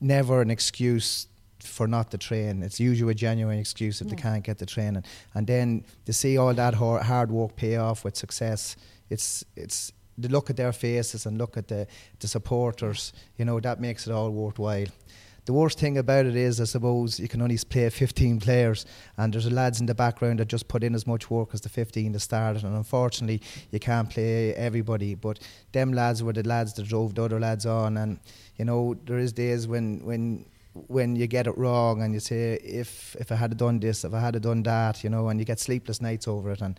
never an excuse for not to train. It's usually a genuine excuse if yeah. they can't get the training. And then to see all that hard work pay off with success, it's it's to look at their faces and look at the, the supporters, you know, that makes it all worthwhile. The worst thing about it is, I suppose, you can only play 15 players, and there's lads in the background that just put in as much work as the 15 that started, and unfortunately, you can't play everybody. But them lads were the lads that drove the other lads on, and you know, there is days when when when you get it wrong and you say if if I had done this, if I had done that, you know, and you get sleepless nights over it, and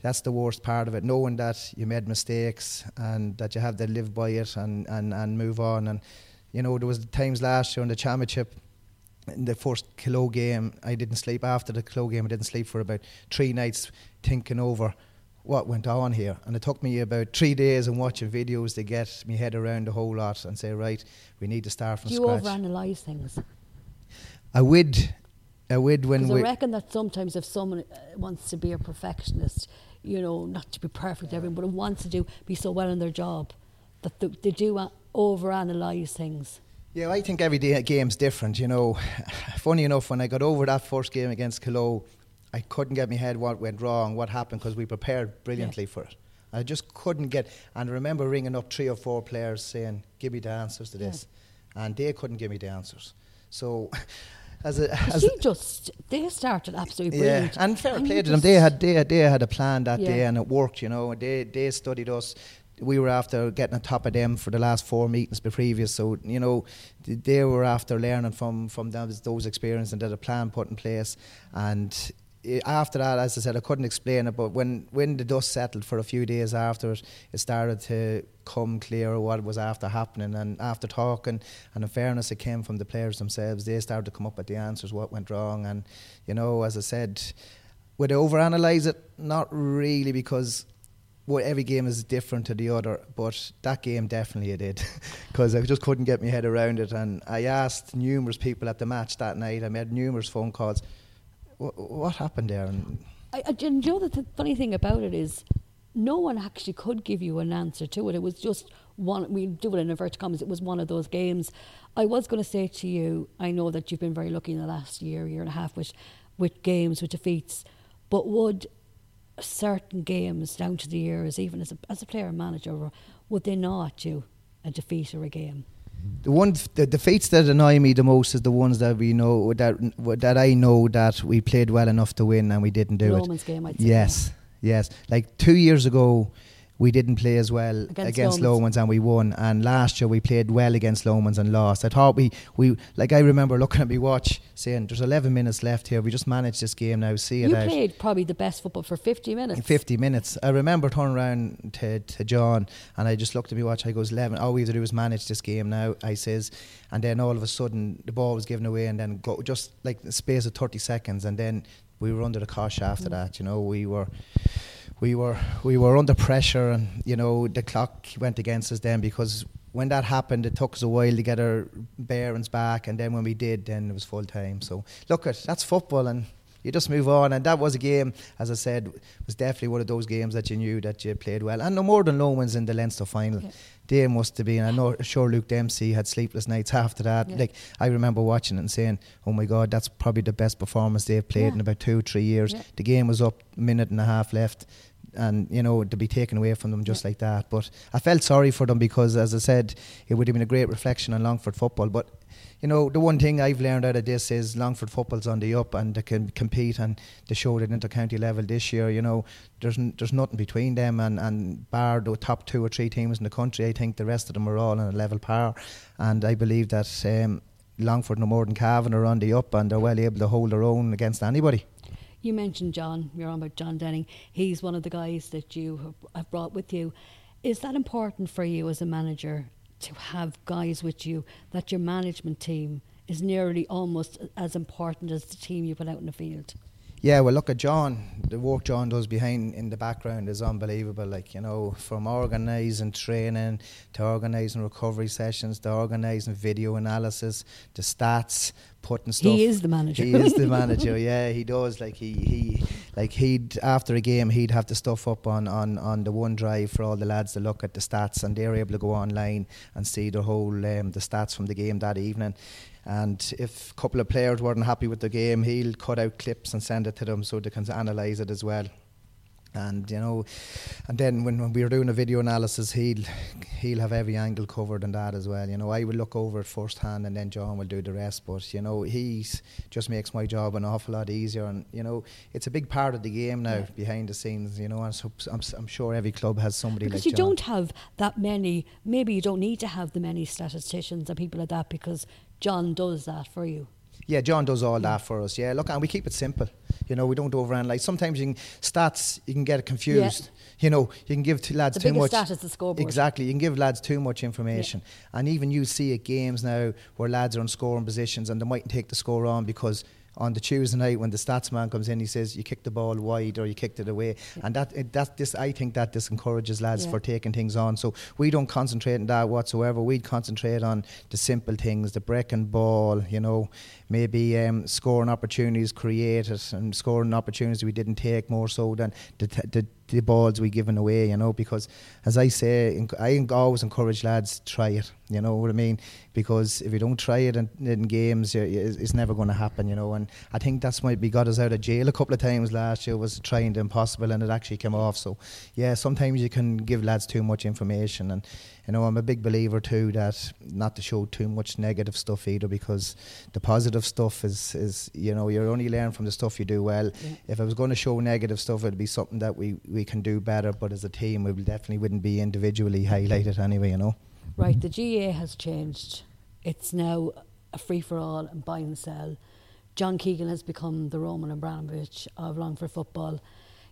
that's the worst part of it, knowing that you made mistakes and that you have to live by it and and and move on. And you know, there was times last year in the championship. In the first Killoe game, I didn't sleep. After the Killoe game, I didn't sleep for about three nights, thinking over what went on here. And it took me about three days and watching videos to get me head around the whole lot and say, right, we need to start from Do you scratch. overanalyze things? I would. I would when we. I reckon that sometimes if someone uh, wants to be a perfectionist, you know, not to be perfect, everyone, but wants to do be so well in their job, that they, they do uh, overanalyze things. Yeah, I think every day game's different. You know, funny enough, when I got over that first game against Killoe, I couldn't get my head what went wrong, what happened, because we prepared brilliantly yeah. for it. I just couldn't get. And I remember ringing up three or four players saying, "Give me the answers to this," yeah. and they couldn't give me the answers. So. As a, as he just they started absolutely brilliant. Yeah, and fair and play to them. They had they they had a plan that yeah. day, and it worked. You know, they they studied us we were after getting on top of them for the last four meetings previous. So you know, they were after learning from from those, those experiences and did a plan put in place. And after that, as I said, I couldn't explain it, but when, when the dust settled for a few days after it, it started to come clear what was after happening. And after talking, and in fairness, it came from the players themselves. They started to come up with the answers, what went wrong. And, you know, as I said, would I overanalyze it? Not really, because well, every game is different to the other, but that game definitely I did because I just couldn't get my head around it. And I asked numerous people at the match that night, I made numerous phone calls what, happened there? And I, I, you know, the funny thing about it is, no one actually could give you an answer to it. It was just one. We do it in inverted commas. It was one of those games. I was going to say to you, I know that you've been very lucky in the last year, year and a half with with games, with defeats. But would certain games down to the years, even as a as a player and manager, would they not you a defeat or a game? The one the defeats that annoy me the most is the ones that we know that that I know that we played well enough to win and we didn't do Loman's it. game, I'd say. Yes, yes. Like two years ago, we didn't play as well Against against, Loman's. Loman's and we won. And last year we played well against Loman's and lost. I thought we, we like I remember looking at me watch saying, "There's 11 minutes left here. We just managed this game now. See it You out." played probably the best football for 50 minutes. In 50 minutes. I remember turning around to, to John and I just looked at me watch. I goes, 11. All we have to do is manage this game now, I says. And then all of a sudden, the ball was given away and then go just like the space of 30 seconds. And then we were under the cosh after mm. that. You know, we were. We were we were under pressure, and you know the clock went against us then because when that happened, it took us a while to get our bearings back, and then when we did, then it was full time. So look at that's football, and you just move on. And that was a game, as I said, was definitely one of those games that you knew that you played well, and no more than Loman's in the Leinster final. Yeah. They must have been. I know, sure, Luke Dempsey had sleepless nights after that. Yeah. Like I remember watching it and saying, "Oh my God, that's probably the best performance they've played Yeah. in about two, three years." The game was up, a minute and a half left. And you know to be taken away from them just Yeah. like that, but I felt sorry for them because, as I said, it would have been a great reflection on Longford football. But you know, the one thing I've learned out of this is Longford football's on the up and they can compete and they showed it inter-county level this year. You know, there's n- there's nothing between them and, and bar the top two or three teams in the country. I think the rest of them are all on a level par, and I believe that um, Longford no more than Cavan are on the up and they're well able to hold their own against anybody. You mentioned John, you're on about John Denning. He's one of the guys that you have- brought with you. Is that important for you as a manager to have guys with you that your management team is nearly almost as important as the team you put out in the field? Yeah, well, look at John. The work John does behind in the background is unbelievable. Like you know, from organising training to organising recovery sessions to organising video analysis to stats, putting stuff. He is the manager. He is the manager. Yeah, he does. Like he, he like he'd after a game he'd have the stuff up on on on the OneDrive for all the lads to look at the stats, and they're able to go online and see the whole um, the stats from the game that evening. And if a couple of players weren't happy with the game, he'll cut out clips and send it to them so they can analyse it as well. And you know, and then when, when we were doing a video analysis, he'll he'll have every angle covered and that as well. You know, I will look over it first hand, and then John will do the rest. But you know, he's just makes my job an awful lot easier. And you know, it's a big part of the game now Yeah. behind the scenes. You know, and so I'm, I'm sure every club has somebody Because like you John. don't have that many, maybe you don't need to have the many statisticians and people like that because John does that for you. Yeah, John does all that for us. Yeah, look, and we keep it simple. You know, we don't overanalyze. Sometimes you can stats, you can get it confused. You know, you can give to lads The too much. stat is the scoreboard. Exactly, you can give lads too much information, and even you see at games now where lads are on scoring positions and they mightn't take the score on because. On the Tuesday night, when the stats man comes in, he says you kicked the ball wide or you kicked it away, and that it, that this I think that disencourages lads Yeah. for taking things on. So we don't concentrate on that whatsoever. We'd concentrate on the simple things, the breaking ball, you know, maybe um, scoring opportunities created and scoring opportunities we didn't take more so than the, t- the, the balls we given away, you know, because as I say, I always encourage lads to try it, you know what I mean? Because if you don't try it in, in games, you, it's never going to happen, you know. And I think that's might we got us out of jail a couple of times last year was trying the impossible and it actually came off. So, yeah, sometimes you can give lads too much information. And, you know, I'm a big believer too that not to show too much negative stuff either because the positive stuff is, is you know, you're only learning from the stuff you do well. Yeah. If I was going to show negative stuff, it'd be something that we, we can do better, but as a team, we definitely wouldn't be individually highlighted anyway, you know. Right, the GA has changed. It's now a free for all and buy and sell. John Keegan has become the Roman Abramovich of Longford football.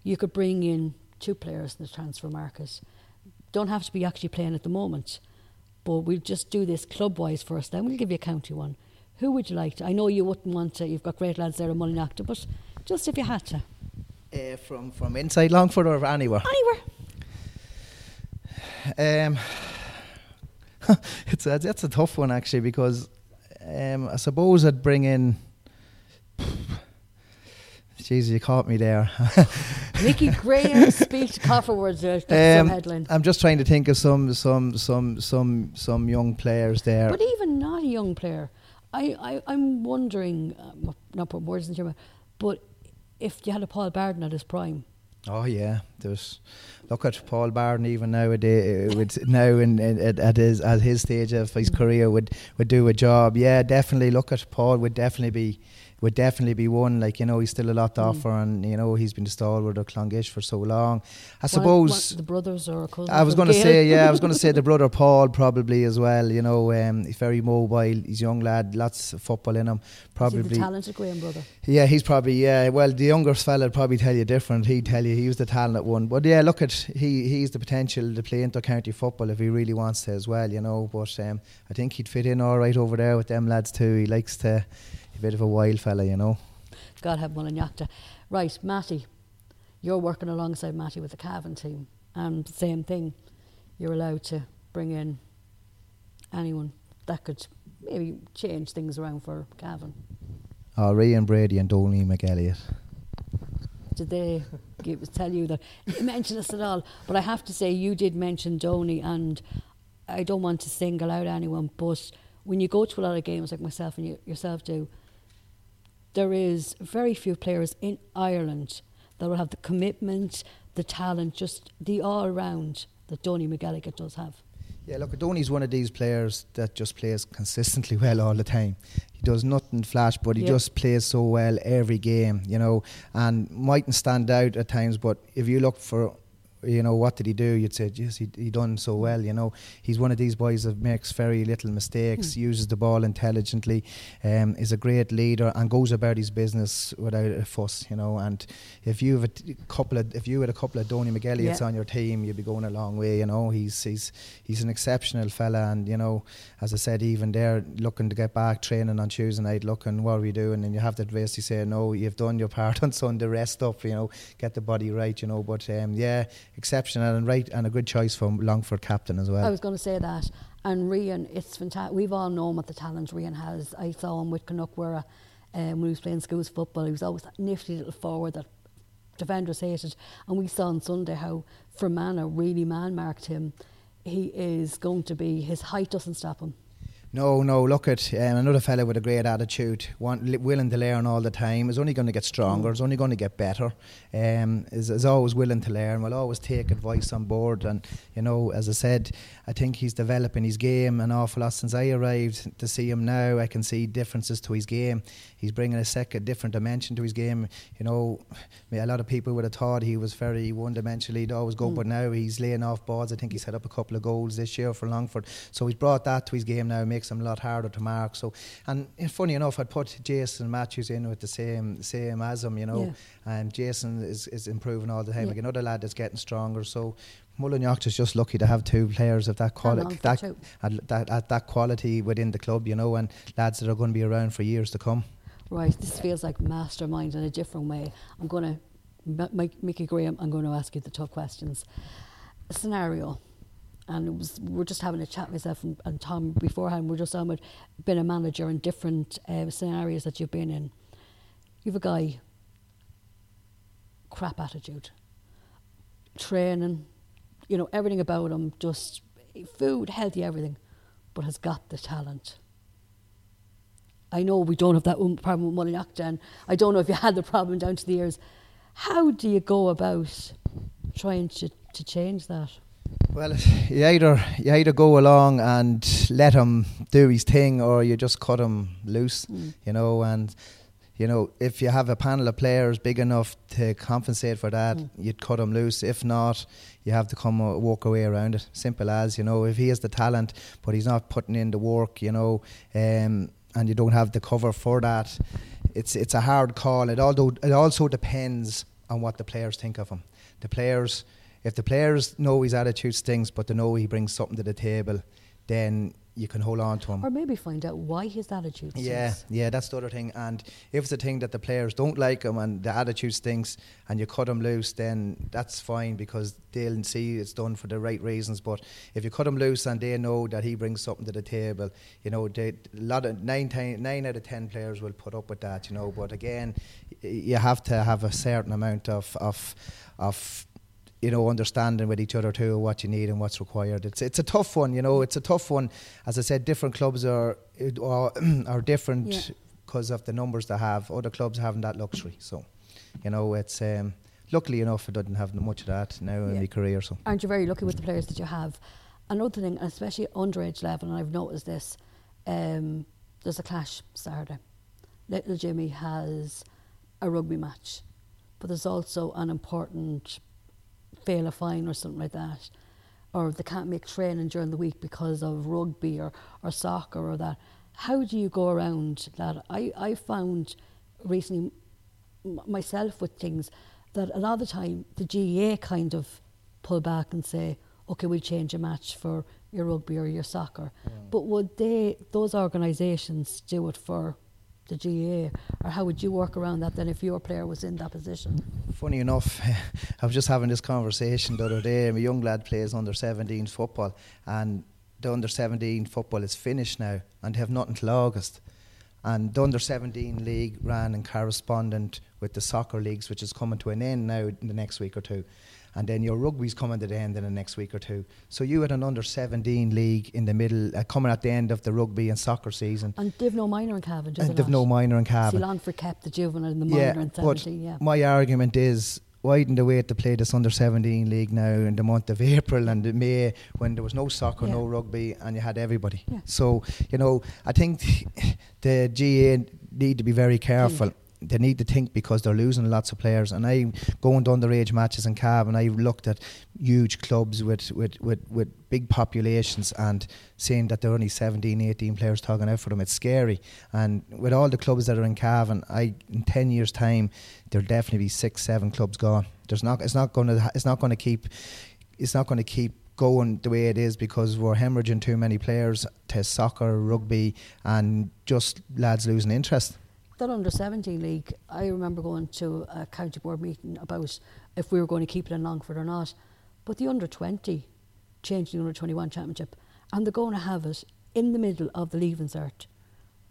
You could bring in two players in the transfer market. Don't have to be actually playing at the moment, but we'll just do this club wise first. Then we'll give you a county one. Who would you like to? I know you wouldn't want to. You've got great lads there in Mullinalaghta, but just if you had to, Uh, from from inside Longford or anywhere? anywhere. Um, it's a, that's a tough one actually because um, I suppose I'd bring in. Jeez, you caught me there. Mickey Graham speech afterwards. Uh, that's Um, headline. I'm just trying to think of some some some some some young players there. But even not a young player, I, I, I'm wondering, uh, not putting words in your mouth, but if you had a Paul Barden at his prime, Oh yeah, there's look at Paul Barden even nowadays. uh, Would now in, in, at, at his at his stage of his career would would do a job. Yeah, definitely. Look at Paul would definitely be would definitely be one. Like you know, he's still a lot to Mm. offer, and you know he's been the stalwart of Clonguish for so long. I suppose one- the brothers or cousins. I was going to say, yeah, I was going to say the brother Paul probably as well. You know, um, he's very mobile. He's a young lad, lots of football in him. Probably, talented Graham brother. yeah, he's probably yeah. Well, the younger fella would probably tell you different. He'd tell you he was the talented one. But yeah, look at he he's the potential to play inter county football if he really wants to as well. You know, but um, I think he'd fit in all right over there with them lads too. He likes to. A bit of a wild fella, you know. God have Mullinalaghta. Right, Matty, you're working alongside Matty with the Cavan team, and same thing. You're allowed to bring in anyone that could maybe change things around for Cavan. Oh, ah, Rian Brady and Donny McElligott. Did they give, tell you that? mention us at all? But I have to say, you did mention Donny, and I don't want to single out anyone, but when you go to a lot of games like myself and you, yourself do, there is very few players in Ireland that will have the commitment, the talent, just the all round that Donny McElligott does have. Yeah, look, Donny's one of these players that just plays consistently well all the time. He does nothing flash, but he Yeah. just plays so well every game, you know, and mightn't stand out at times. But if you look for, you know, what did he do? You'd say, yes, he he done so well. You know, he's one of these boys that makes very little mistakes, uses the ball intelligently, um, is a great leader, and goes about his business without a fuss. You know, and if you have a t- couple of, if you had a couple of Donny McElligotts Yeah. on your team, you'd be going a long way. You know, he's he's he's an exceptional fella, and you know, as I said, even there looking to get back training on Tuesday night, looking what are we doing, and you have to basically say, no, you've done your part on Sunday, rest up, you know, get the body right, you know. But um, yeah, exceptional and right, and a good choice for Longford captain as well. I was going to say that. And Rian, it's fantastic. We've all known what the talent Rian has. I saw him with Canuckwara um, when he was playing schools football. He was always that nifty little forward that defenders hated. And we saw on Sunday how Fermanagh really man marked him. He is going to be, his height doesn't stop him. No, no. Look at um, another fella with a great attitude, want, li- willing to learn all the time. Is only going to get stronger. Is only going to get better. Um, is, is always willing to learn. Will always take advice on board. And you know, as I said, I think he's developing his game an awful lot since I arrived. To see him now, I can see differences to his game. He's bringing a second, different dimension to his game. You know, a lot of people would have thought he was very one-dimensional. He'd always go, but now he's laying off balls. I think he's had up a couple of goals this year for Longford. So he's brought that to his game now. Makes him a lot harder to mark. So, and funny enough, I'd put Jason Matthews in with the same same as him. You know, and Jason is, is improving all the time. Yeah. Like another lad that's getting stronger. So. Mullinalaghta is just lucky to have two players of that quality, that, at, that, at that quality within the club, you know, and lads that are going to be around for years to come. Right, this feels like mastermind in a different way. I'm going to, Mickey Graham, I'm going to ask you the tough questions. A scenario, and it was, we're just having a chat myself and, and Tom beforehand. We're just on with being a manager in different uh, scenarios that you've been in. You've a guy, crap attitude, training, you know, everything about him, just food, healthy, everything, but has got the talent. I know we don't have that problem with Mullinalaghta, and I don't know if you had the problem down to the years. How do you go about trying to, to change that? Well, you either you either go along and let him do his thing, or you just cut him loose, Mm. you know. And you know, if you have a panel of players big enough to compensate for that, Mm. you'd cut him loose. If not, you have to come uh, walk away around it. Simple as you know. If he has the talent, but he's not putting in the work, you know, um, and you don't have the cover for that, it's it's a hard call. It although it also depends on what the players think of him. The players, if the players know his attitude stinks, but they know he brings something to the table, then you can hold on to him. Or maybe find out why his attitude Yeah, stinks. yeah, that's the other thing. And if it's a thing that the players don't like him and the attitude stinks and you cut him loose, then that's fine because they'll see it's done for the right reasons. But if you cut him loose and they know that he brings something to the table, you know, they, a lot of nine, ten, nine out of ten players will put up with that, you know. But again, you have to have a certain amount of of of you know, understanding with each other too what you need and what's required. It's it's a tough one, you know. It's a tough one. As I said, different clubs are are, are different because of the numbers they have. Other clubs haven't that luxury, so you know it's. Um, luckily enough, I didn't have much of that now in Yeah. my career. So Aren't you very lucky with the players that you have? Another thing, especially underage level, and I've noticed this, um, there's a clash Saturday. little Jimmy has a rugby match, but there's also an important fail a fine or something like that, or they can't make training during the week because of rugby or, or soccer or that. How do you go around that? I, I found recently m- myself with things that a lot of the time the GAA kind of pull back and say, okay, we'll change a match for your rugby or your soccer. Mm. But would they, those organisations, do it for the GAA, or how would you work around that then if your player was in that position? Funny enough, I was just having this conversation the other day. My young lad plays under 17 football, and the under 17 football is finished now, and they have nothing till August. And the under 17 league ran in correspondent with the soccer leagues, which is coming to an end now in the next week or two. And then your rugby's coming to the end in the next week or two. So you had an under 17 league in the middle, uh, coming at the end of the rugby and soccer season. And they've no minor in Cavan, And they've no minor in Cavan. So for kept the juvenile and the minor yeah, in 17, yeah. My argument is why didn't they wait to play this under 17 league now in the month of April and May when there was no soccer, yeah. no rugby, and you had everybody? Yeah. So, you know, I think the GA need to be very careful they need to think because they're losing lots of players. And I going to underage matches in Cav and I looked at huge clubs with, with, with, with big populations and seeing that there are only 17, 18 players talking out for them. It's scary. And with all the clubs that are in Cavan, I in 10 years' time, there'll definitely be six, seven clubs gone. There's not. It's not going to. It's not going to keep. It's not going to keep going the way it is because we're hemorrhaging too many players to soccer, rugby, and just lads losing interest that under 17 league, I remember going to a county board meeting about if we were going to keep it in Longford or not. But the under 20 changed the under 21 championship, and they're going to have it in the middle of the leaving cert,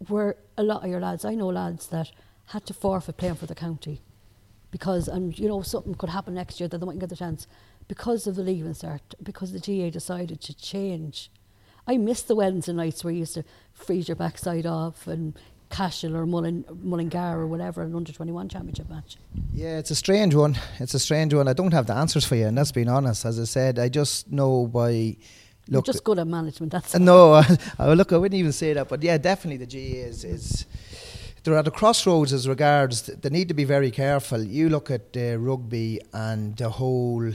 where a lot of your lads, I know lads that had to forfeit playing for the county because, and you know, something could happen next year that they mightn't get the chance because of the leaving cert, because the GA decided to change. I miss the Wednesday nights where you used to freeze your backside off and Cashel or Mullingar or whatever, an under 21 championship match? Yeah, it's a strange one. It's a strange one. I don't have the answers for you, and that's being honest. As I said, I just know by. Look, You're just good at management. That's no. I, look, I wouldn't even say that, but yeah, definitely the GAA is is they're at a crossroads as regards. They need to be very careful. You look at uh, rugby and the whole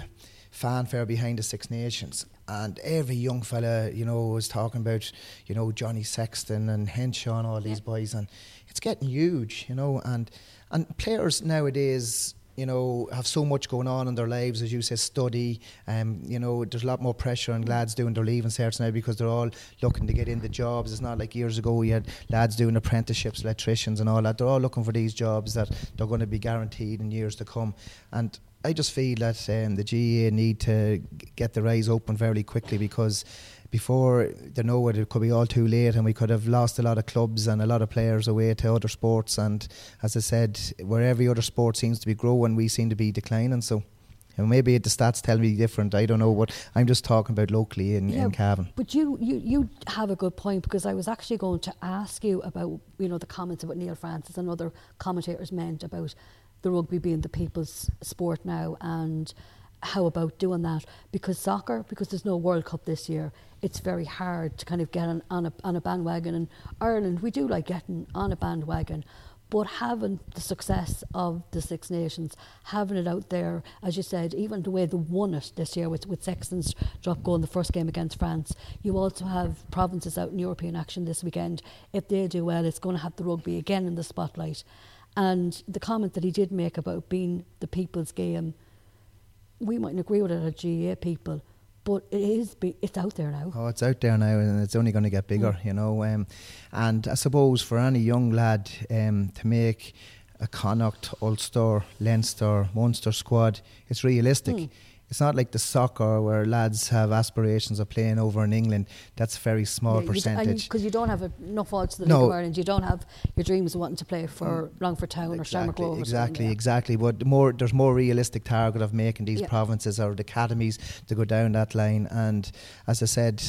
fanfare behind the Six Nations and every young fella, you know, was talking about, you know, Johnny Sexton and Henshaw and all these boys, and it's getting huge, you know, and and players nowadays, you know, have so much going on in their lives, as you say, study. Um, you know, there's a lot more pressure on lads doing their leaving certs now because they're all looking to get into jobs. It's not like years ago we had lads doing apprenticeships, electricians, and all that. They're all looking for these jobs that they're going to be guaranteed in years to come, and I just feel that um, the GAA need to get their eyes open very quickly because before they know it, it could be all too late and we could have lost a lot of clubs and a lot of players away to other sports. And as I said, where every other sport seems to be growing, we seem to be declining. So. And maybe the stats tell me different. I don't know what I'm just talking about locally in, yeah, in Cavan. But you, you you have a good point because I was actually going to ask you about you know the comments about Neil Francis and other commentators meant about the rugby being the people's sport now and how about doing that? Because soccer, because there's no World Cup this year, it's very hard to kind of get on, on, a, on a bandwagon. And Ireland, we do like getting on a bandwagon, but having the success of the Six Nations, having it out there, as you said, even the way they won it this year with, with Sexton's drop goal in the first game against France, you also have provinces out in European action this weekend. If they do well, it's going to have the rugby again in the spotlight. And the comment that he did make about being the people's game, we mightn't agree with it as GAA people, but it is be, it's out there now. Oh, it's out there now, and it's only going to get bigger, mm. you know. Um, and I suppose for any young lad um, to make a Connacht, Ulster, Leinster, Munster squad, it's realistic. Mm it's not like the soccer where lads have aspirations of playing over in England. That's a very small yeah, percentage. Because you, don't have enough odds to the no. League of Ireland. You don't have your dreams of wanting to play for mm. Longford Town exactly, or Shamrock Exactly, yeah. exactly. But more, there's more realistic target of making these yeah. provinces or the academies to go down that line. And as I said,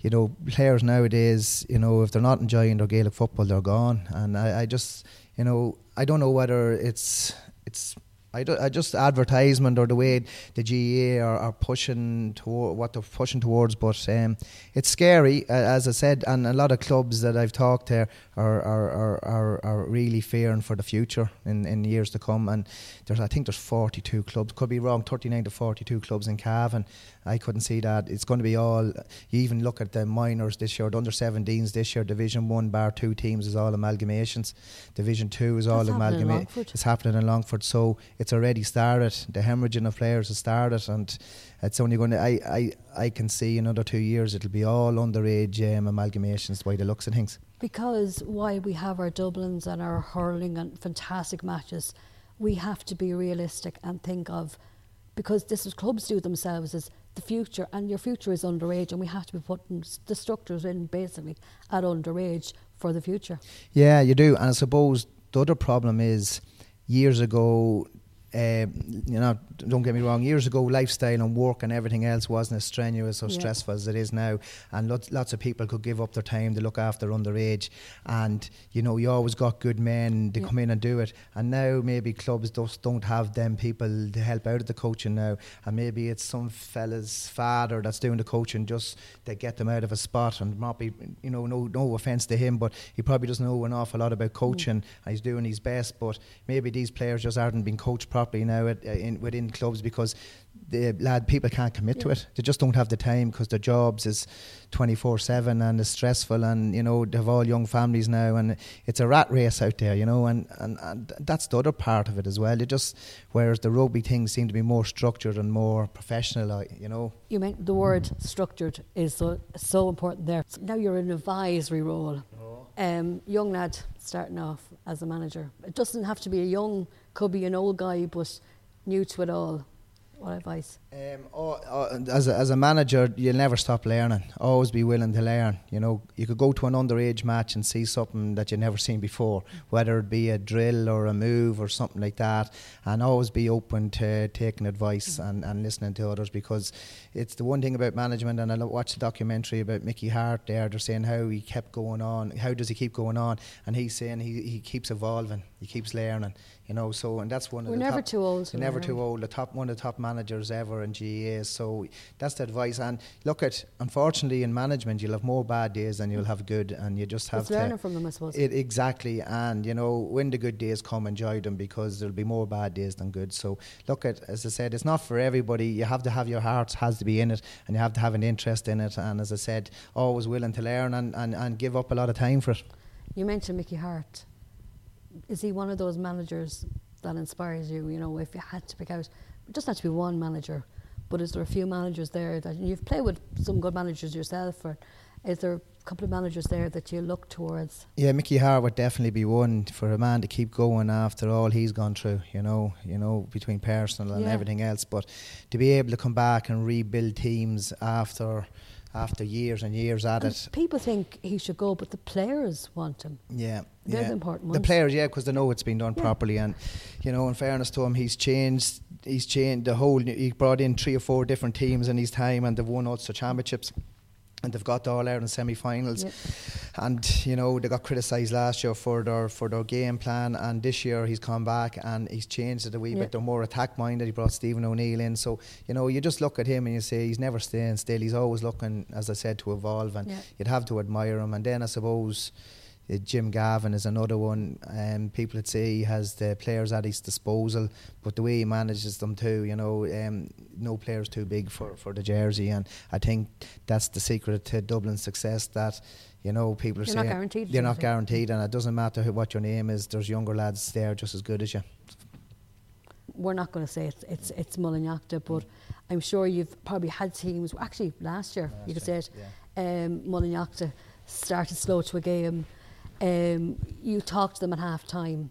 you know, players nowadays, you know, if they're not enjoying their Gaelic football, they're gone. And I, I just, you know, I don't know whether it's it's I, do, I just advertisement or the way the GAA are, are pushing toward what they're pushing towards, but um, it's scary, uh, as I said, and a lot of clubs that I've talked to are are, are, are, are really fearing for the future in, in years to come. And there's I think there's 42 clubs, could be wrong, 39 to 42 clubs in Cavan. I couldn't see that. It's going to be all. You even look at the minors this year, the under 17s this year, Division One bar two teams is all amalgamations. Division Two is all amalgamations. It's happening in Longford, so it's already started. The hemorrhaging of players has started, and it's only going to. I, I, I can see another two years it'll be all underage um, amalgamations by the looks of things. Because why we have our Dublins and our hurling and fantastic matches, we have to be realistic and think of because this is clubs do themselves is the future and your future is underage and we have to be putting the structures in basically at underage for the future. Yeah, you do. And I suppose the other problem is years ago uh, you know, don't get me wrong, years ago, lifestyle and work and everything else wasn't as strenuous or yeah. stressful as it is now. And lots, lots of people could give up their time to look after underage. And, you know, you always got good men to yeah. come in and do it. And now maybe clubs just don't have them people to help out at the coaching now. And maybe it's some fella's father that's doing the coaching just to get them out of a spot. And not be, you know, no, no offence to him, but he probably doesn't know an awful lot about coaching. Mm. And he's doing his best. But maybe these players just aren't being coached properly now at, uh, in, within clubs because the lad people can't commit yeah. to it. They just don't have the time because their jobs is twenty four seven and it's stressful and you know they have all young families now and it's a rat race out there, you know, and, and, and that's the other part of it as well. You just whereas the rugby things seem to be more structured and more professional, you know. You meant the word structured is so so important there. So now you're in an advisory role. Oh. Um, young lad starting off as a manager. It doesn't have to be a young, could be an old guy but new to it all. What advice? Um, oh, oh, as, a, as a manager, you'll never stop learning. Always be willing to learn. You know, you could go to an underage match and see something that you've never seen before, whether it be a drill or a move or something like that, and always be open to taking advice and, and listening to others because it's the one thing about management. And I watched the documentary about Mickey Harte there. They're saying how he kept going on. How does he keep going on? And he's saying he, he keeps evolving. He keeps learning. You know, so and that's one We're of the never top, too old. Never too old. The top one of the top managers ever GAA. So that's the advice. And look at, unfortunately, in management, you'll have more bad days than you'll have good, and you just have it's to learning from them, I suppose. It, exactly, and you know, when the good days come, enjoy them because there'll be more bad days than good. So look at, as I said, it's not for everybody. You have to have your heart has to be in it, and you have to have an interest in it. And as I said, always willing to learn and, and, and give up a lot of time for it. You mentioned Mickey Harte. is he one of those managers that inspires you? You know, if you had to pick out, it doesn't have to be one manager, but is there a few managers there that you've played with some good managers yourself, or is there a couple of managers there that you look towards? Yeah, Mickey Harte would definitely be one for a man to keep going after all he's gone through. You know, you know between personal and yeah. everything else, but to be able to come back and rebuild teams after after years and years at and it. People think he should go, but the players want him. Yeah, they're yeah. the important ones. The players, yeah, because they know it's been done yeah. properly, and you know, in fairness to him, he's changed. He's changed the whole. He brought in three or four different teams in his time, and they've won Ulster championships and they've got all out in semi-finals. Yep. And you know they got criticised last year for their for their game plan, and this year he's come back and he's changed it a wee yep. bit. They're more attack minded. He brought Stephen O'Neill in, so you know you just look at him and you say he's never staying still. He's always looking, as I said, to evolve, and yep. you'd have to admire him. And then I suppose Jim Gavin is another one. Um, people would say he has the players at his disposal, but the way he manages them too, you know, um, no players too big for, for the jersey, and I think that's the secret to Dublin's success. That you know, people are you're saying not guaranteed you're not guaranteed, and it doesn't matter who, what your name is. There's younger lads there just as good as you. We're not going to say it's it's it's Mullinalaghta, but I'm sure you've probably had teams. Actually, last year last you could say it. Yeah. Um, Mullinalaghta started slow to a game um, you talked to them at half time.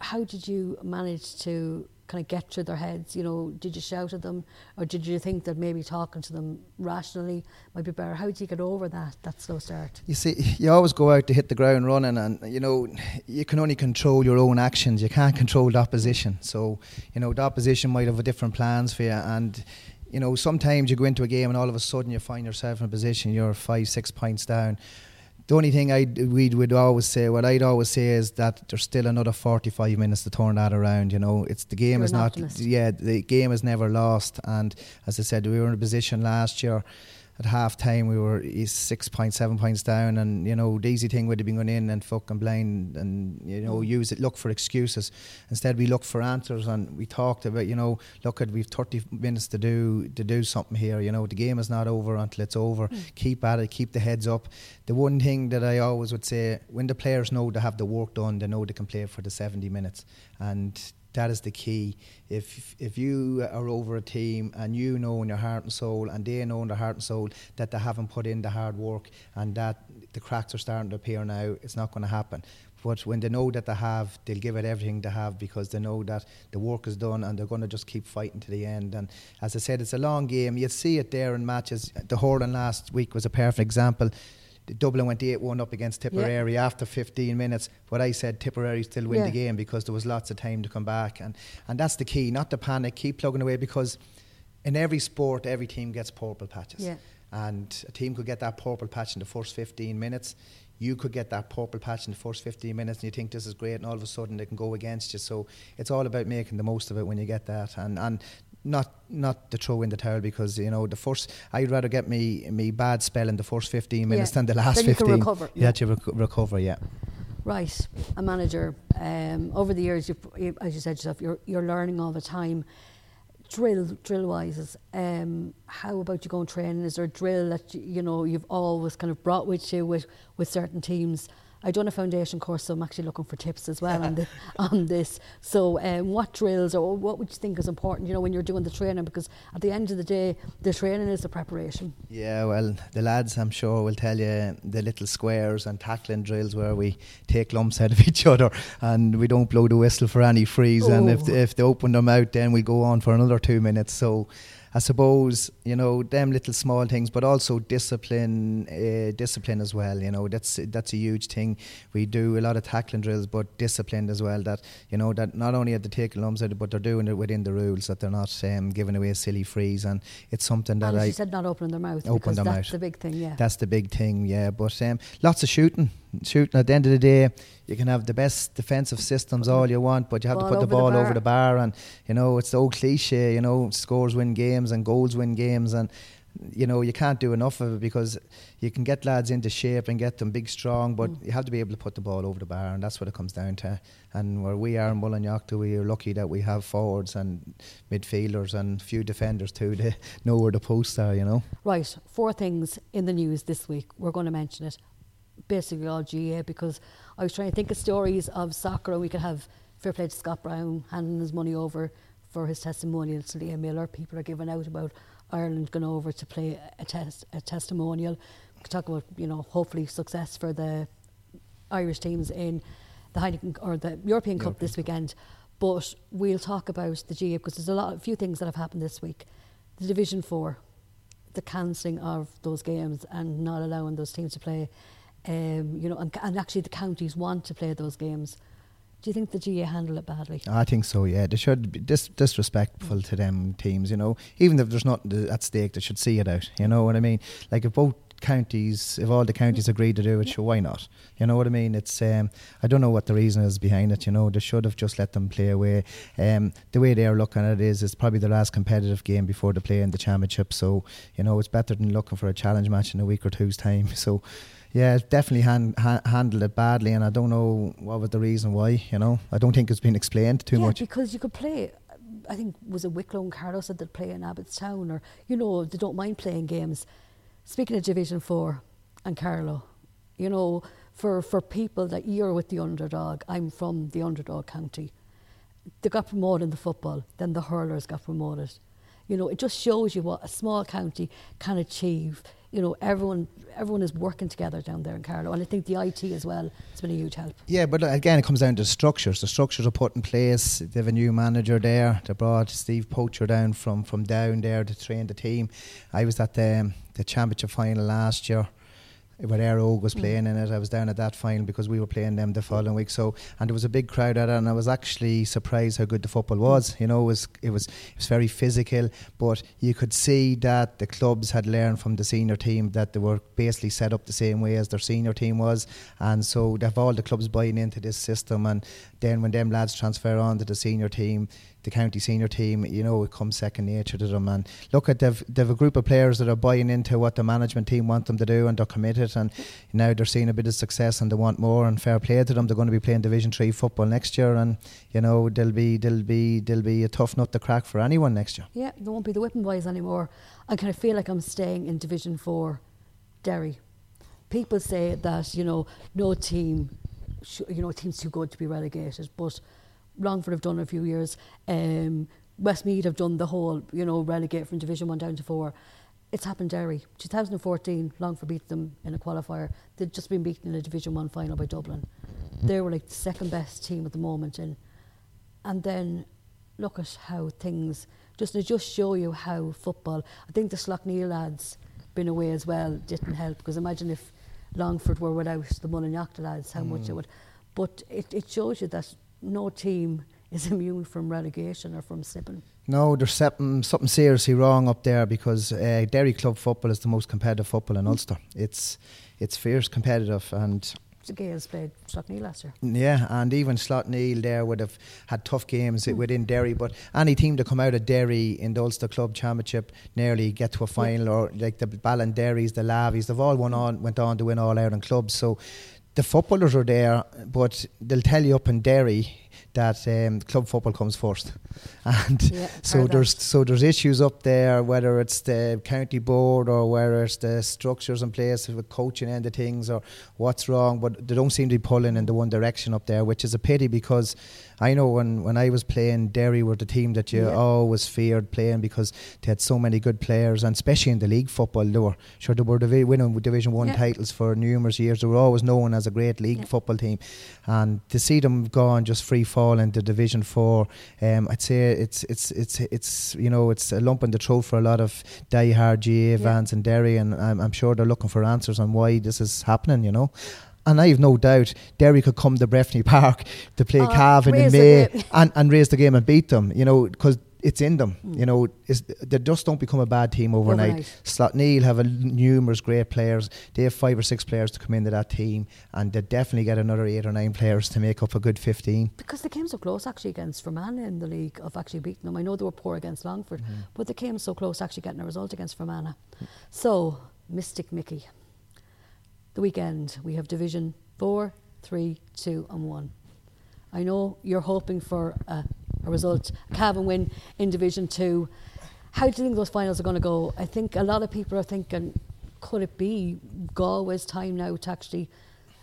How did you manage to kind of get through their heads? You know, did you shout at them, or did you think that maybe talking to them rationally might be better? How did you get over that that slow start? You see, you always go out to hit the ground running, and you know, you can only control your own actions. You can't control the opposition. So, you know, the opposition might have a different plans for you, and you know, sometimes you go into a game and all of a sudden you find yourself in a position you're five, six points down The only thing I we would always say, what I'd always say is that there's still another 45 minutes to turn that around. You know, it's the game You're is not. optimist. Yeah, the game is never lost. And as I said, we were in a position last year. At half time, we were eh, six points, seven points down, and you know the easy thing would have been going in and fucking blind and you know Mm. use it, look for excuses. Instead, we looked for answers and we talked about you know look at we've 30 minutes to do to do something here. You know the game is not over until it's over. Keep at it, keep the heads up. The one thing that I always would say when the players know they have the work done, they know they can play for the 70 minutes, and that is the key. If if you are over a team and you know in your heart and soul, and they know in their heart and soul that they haven't put in the hard work, and that the cracks are starting to appear now, it's not going to happen. But when they know that they have, they'll give it everything they have because they know that the work is done and they're going to just keep fighting to the end. And as I said, it's a long game. You see it there in matches. The Hurling last week was a perfect example. Dublin went 8 1 up against Tipperary after 15 minutes. But I said Tipperary still win Yeah. the game because there was lots of time to come back. And, and that's the key, not to panic, keep plugging away because in every sport, every team gets purple patches. Yeah. And a team could get that purple patch in the first 15 minutes. You could get that purple patch in the first 15 minutes and you think this is great, and all of a sudden they can go against you. So it's all about making the most of it when you get that. And, and not not to throw in the towel because you know the first I'd rather get me me bad spell in the first 15 minutes Yeah. than the last Then you can 15 recover, yeah, yeah. to rec- recover yeah Right, a manager. Um, over the years, you've, you, as you said yourself, you're you're learning all the time. Drill, drill wise, is, um, how about you go and train? Is there a drill that you, you know you've always kind of brought with you with, with certain teams? I done a foundation course, so I'm actually looking for tips as well on the, on this. So, um, what drills or what would you think is important? You know, when you're doing the training, because at the end of the day, the training is the preparation. Yeah, well, the lads, I'm sure, will tell you the little squares and tackling drills where we take lumps out of each other and we don't blow the whistle for any freeze. And if, Oh. if they open them out, then we go on for another two minutes. So I suppose, you know, them little small things, but also discipline, uh, discipline as well. You know, that's that's a huge thing. We do a lot of tackling drills, but disciplined as well. That you know that not only are they taking lumps out, but they're doing it within the rules. That they're not um, giving away a silly frees, and it's something that and I you said, not opening their mouth. Open their that's mouth. the big thing, yeah. that's the big thing, yeah. But um, lots of shooting. Shooting at the end of the day, you can have the best defensive systems all you want, but you have Ball to put the over the ball over the bar. And you know, it's the old cliche. You know, scores win games and goals win games, and you know you can't do enough of it because you can get lads into shape and get them big, strong, but Mm. you have to be able to put the ball over the bar, and that's what it comes down to. And where we are in Mullinalaghta, we are lucky that we have forwards and midfielders and few defenders too to know where the posts are. You know. Right, four things in the news this week. We're going to mention it. Basically, all GA because I was trying to think of stories of soccer, and we could have fair play to Scott Brown handing his money over for his testimonial to Liam Miller. People are giving out about Ireland going over to play a test a testimonial. We could talk about you know hopefully success for the Irish teams in the Heineken or the European Cup this weekend. But we'll talk about the GA because there's a lot, a few things that have happened this week. The Division Four, the cancelling of those games and not allowing those teams to play. Um, you know, and, and actually the counties want to play those games. Do you think the GA handle it badly? I think so. Yeah, they should be dis- disrespectful to them teams. You know, even if there's nothing at stake, they should see it out. You know what I mean? Like if both counties, if all the counties agree to do it, sure, why not? You know what I mean? It's um, I don't know what the reason is behind it. You know, they should have just let them play away. Um, the way they are looking at it is, it's probably the last competitive game before they play in the championship. So you know, it's better than looking for a challenge match in a week or two's time. So. Yeah, it's definitely hand, ha- handled it badly, and I don't know what was the reason why. You know, I don't think it's been explained too yeah, much. because you could play. I think was it Wicklow and Carlow said they'd play in Abbottstown, or you know they don't mind playing games. Speaking of Division Four and Carlow, you know for for people that you're with the underdog, I'm from the underdog county. They got promoted in the football, then the hurlers got promoted. You know, it just shows you what a small county can achieve. You know, everyone everyone is working together down there in Carlow, and I think the IT as well has been a huge help. Yeah, but again, it comes down to structures. The structures are put in place. They have a new manager there. They brought Steve Poacher down from, from down there to train the team. I was at the, the championship final last year. Where Óg was Mm. playing in it. I was down at that final because we were playing them the following week. So and there was a big crowd at it, and I was actually surprised how good the football was. You know, it was it was it was very physical, but you could see that the clubs had learned from the senior team that they were basically set up the same way as their senior team was, and so they have all the clubs buying into this system. And then when them lads transfer on to the senior team, the county senior team, you know, it comes second nature to them. And look at they've they've a group of players that are buying into what the management team want them to do, and they're committed. And now they're seeing a bit of success, and they want more. And fair play to them. They're going to be playing Division Three football next year, and you know they'll be they'll be they'll be a tough nut to crack for anyone next year. Yeah, there won't be the whipping boys anymore. I kind of feel like I'm staying in Division Four, Derry. People say that you know no team, sh- you know, team's too good to be relegated, but Longford have done a few years. Um, Westmeath have done the whole, you know, relegate from Division One down to four. It's happened Derry. 2014, Longford beat them in a qualifier. They'd just been beaten in a Division One final by Dublin. They were like the second best team at the moment, and and then look at how things just to just show you how football. I think the Slaughtneil lads been away as well didn't help because imagine if Longford were without the Mullinalaghta lads, how much it would. But it, it shows you that no team is immune from relegation or from slipping. No, there's something, something seriously wrong up there because uh, Derry club football is the most competitive football in Ulster. It's it's fierce competitive and The Gaels played Slaughtneil last year. Yeah, and even Slaughtneil there would have had tough games Mm. within Derry, but any team that come out of Derry in the Ulster Club Championship nearly get to a final, or like the Ballinderries, the Laveys, they've all won on, went on to win all Ireland clubs. So the footballers are there, but they'll tell you up in Derry that um, club football comes first, and Yeah, so heard that. there's so there's issues up there, whether it's the county board or whether it's the structures in place with coaching end of things or what's wrong, but they don't seem to be pulling in the one direction up there, which is a pity because I know when, when I was playing, Derry were the team that you Yeah. always feared playing because they had so many good players, and especially in the league football, they were sure they were divi- winning Division One Yeah. titles for numerous years. They were always known as a great league Yeah. football team, and to see them gone just free fall into Division Four, um, I'd say it's it's it's it's you know it's a lump in the throat for a lot of die-hard GA fans in Derry, and I'm, I'm sure they're looking for answers on why this is happening. You know. And I have no doubt Derry could come to Breffni Park to play Oh, Cavan in May and, and raise the game and beat them, you know, because it's in them. Mm. You know, they just don't become a bad team overnight. Overnight. Have a, numerous great players. They have five or six players to come into that team, and they definitely get another eight or nine players to make up a good 15. Because they came so close actually against Fermanagh in the league of actually beating them. I know they were poor against Longford, but they came so close actually getting a result against Fermanagh. So, Mystic Mickey. The weekend, we have Division 4, 3, 2 and 1. I know you're hoping for a, a result, a Cavan win in Division 2. How do you think those finals are going to go? I think a lot of people are thinking, could it be Galway's time now to actually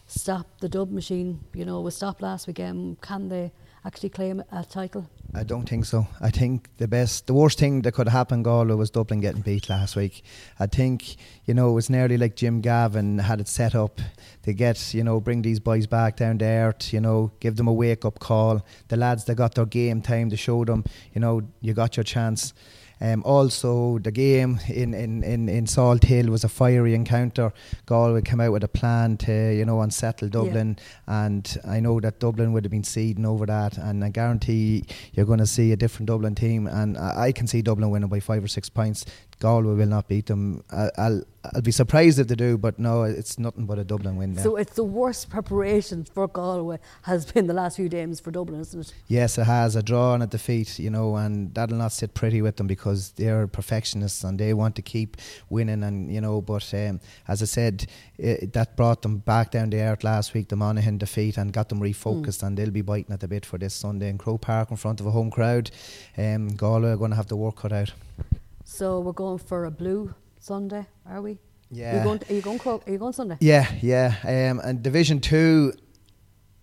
stop the dub machine? You know, we stopped last weekend. Can they actually claim a title? I don't think so. I think the best, the worst thing that could happen Galway was Dublin getting beat last week. I think, you know, it was nearly like Jim Gavin had it set up to get, you know, bring these boys back down to earth, you know, give them a wake up call. The lads that got their game time to show them, you know, you got your chance. Um, also, the game in, in, in, in Salt Hill was a fiery encounter. Galway came out with a plan to, you know, unsettle Dublin, and I know that Dublin would have been seeding over that, and I guarantee you're going to see a different Dublin team, and I, I can see Dublin winning by five or six points. Galway will not beat them. I, I'll I'll be surprised if they do, but no, it's nothing but a Dublin win. There. So it's the worst preparation for Galway has been the last few games for Dublin, isn't it? Yes, it has a draw and a defeat, you know, and that'll not sit pretty with them because they're perfectionists and they want to keep winning. And you know, but um, as I said, it, that brought them back down the earth last week, the Monaghan defeat, and got them refocused. And they'll be biting at the bit for this Sunday in Croke Park in front of a home crowd. Um, Galway are going to have the work cut out. So we're going for a blue Sunday, are we? Yeah. Are you going, are you going? Are you going Sunday? Yeah, yeah. Um, and Division Two,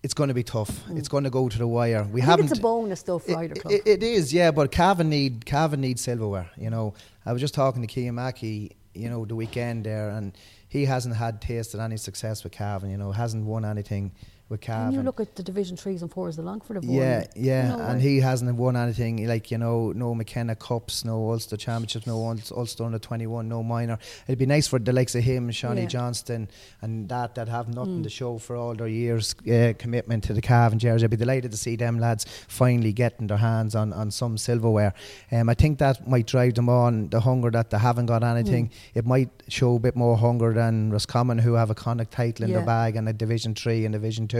it's going to be tough. It's going to go to the wire. We I haven't. think it's a bonus though for It- club. it- it is, yeah, but Cavan need Cavan needs silverware. You know, I was just talking to Cian Mackey, you know, the weekend there, and he hasn't had tasted any success with Cavan. You know, hasn't won anything with Cavan. And you look at the Division threes and fours, the Longford have won. Yeah, yeah, and he hasn't won anything like you know, no McKenna Cups, no Ulster Championships, no Ul- Ulster Under Twenty One, no minor. It'd be nice for the likes of him, Seanie Yeah. Johnston, and that that have nothing Mm. to show for all their years' uh, commitment to the Cavan jersey. I'd be delighted to see them lads finally getting their hands on, on some silverware. Um, I think that might drive them on the hunger that they haven't got anything. Mm. It might show a bit more hunger than Roscommon, who have a Connacht title in Yeah. their bag and a Division Three and Division Two.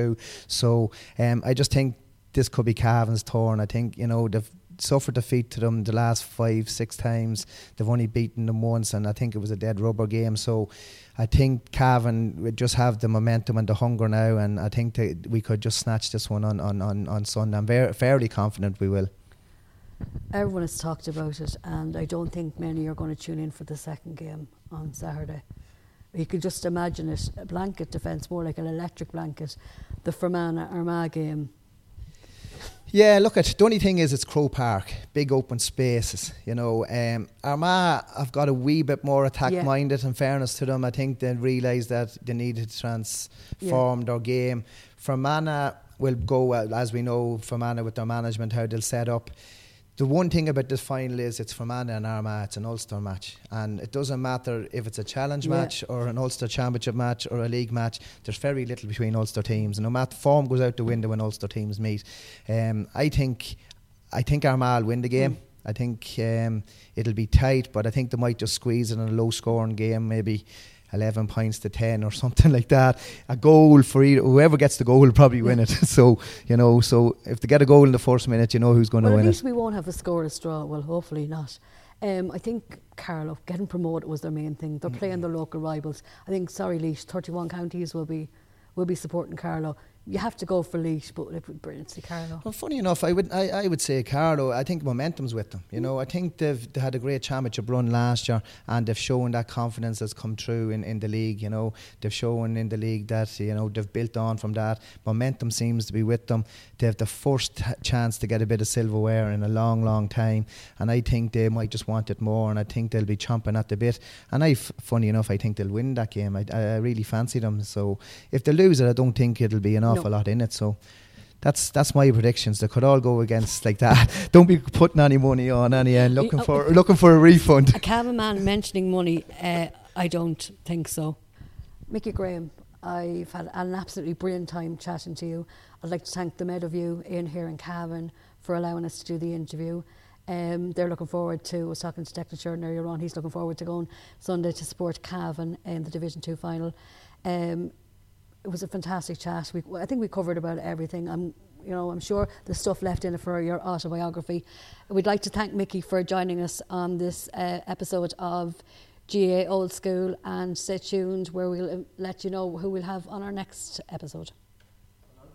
So um, I just think this could be Cavan's turn. I think you know they've suffered defeat to them the last five, six times. They've only beaten them once, and I think it was a dead rubber game. So I think Cavan would just have the momentum and the hunger now, and I think that we could just snatch this one on on on, on Sunday. I'm very fairly confident we will. Everyone has talked about it, and I don't think many are going to tune in for the second game on Saturday. You could just imagine it a blanket defence, more like an electric blanket. The Fermanagh Armagh game. Yeah, look at the only thing is it's Croke Park, big open spaces. You know, um, Armagh have got a wee bit more attack Yeah. minded. In fairness to them, I think they realised that they needed to transform their game. Fermanagh will go uh, as we know. Fermanagh with their management, how they'll set up. The one thing about this final is it's Fermanagh and Armagh. It's an Ulster match, and it doesn't matter if it's a challenge Yeah. match or an Ulster Championship match or a league match. There's very little between Ulster teams, and no matter form goes out the window when Ulster teams meet. Um, I think, I think Armagh will win the game. I think um, it'll be tight, but I think they might just squeeze in a low-scoring game, maybe. 11 points to 10 or something like that. A goal for either, whoever gets the goal will probably win it. so, you know, so if they get a goal in the first minute, you know who's going well, to at win least it. we won't have a scoreless draw. Well, hopefully not. Um, I think Carlow getting promoted was their main thing. They're playing their local rivals. I think sorry, Laois, 31 counties will be will be supporting Carlow. You have to go for Laois, but it would be brilliant to Carlow. Well, funny enough, I would I, I would say Carlow. I think momentum's with them. You know, mm. I think they've they had a great championship run last year, and they've shown that confidence has come through in, in the league. You know, they've shown in the league that you know they've built on from that. Momentum seems to be with them. They have the first chance to get a bit of silverware in a long, long time, and I think they might just want it more. And I think they'll be chomping at the bit. And I, funny enough, I think they'll win that game. I, I really fancy them. So if they lose it, I don't think it'll be an awful No. lot in it. So that's that's my predictions. They could all go against like that. Don't be putting any money on any end. Looking uh, for looking for a refund. A Cavan man mentioning money, uh, I don't think so. Mickey Graham, I've had an absolutely brilliant time chatting to you. I'd like to thank the Med of you in here in Cavan for allowing us to do the interview. Um, they're looking forward to, I was talking to Declan Sheridan earlier on, he's looking forward to going Sunday to support Cavan in the Division 2 final. Um, it was a fantastic chat. We, I think we covered about everything. I'm, you know, I'm sure there's stuff left in it for your autobiography. We'd like to thank Mickey for joining us on this uh, episode of GA Old School, and stay tuned where we'll let you know who we'll have on our next episode.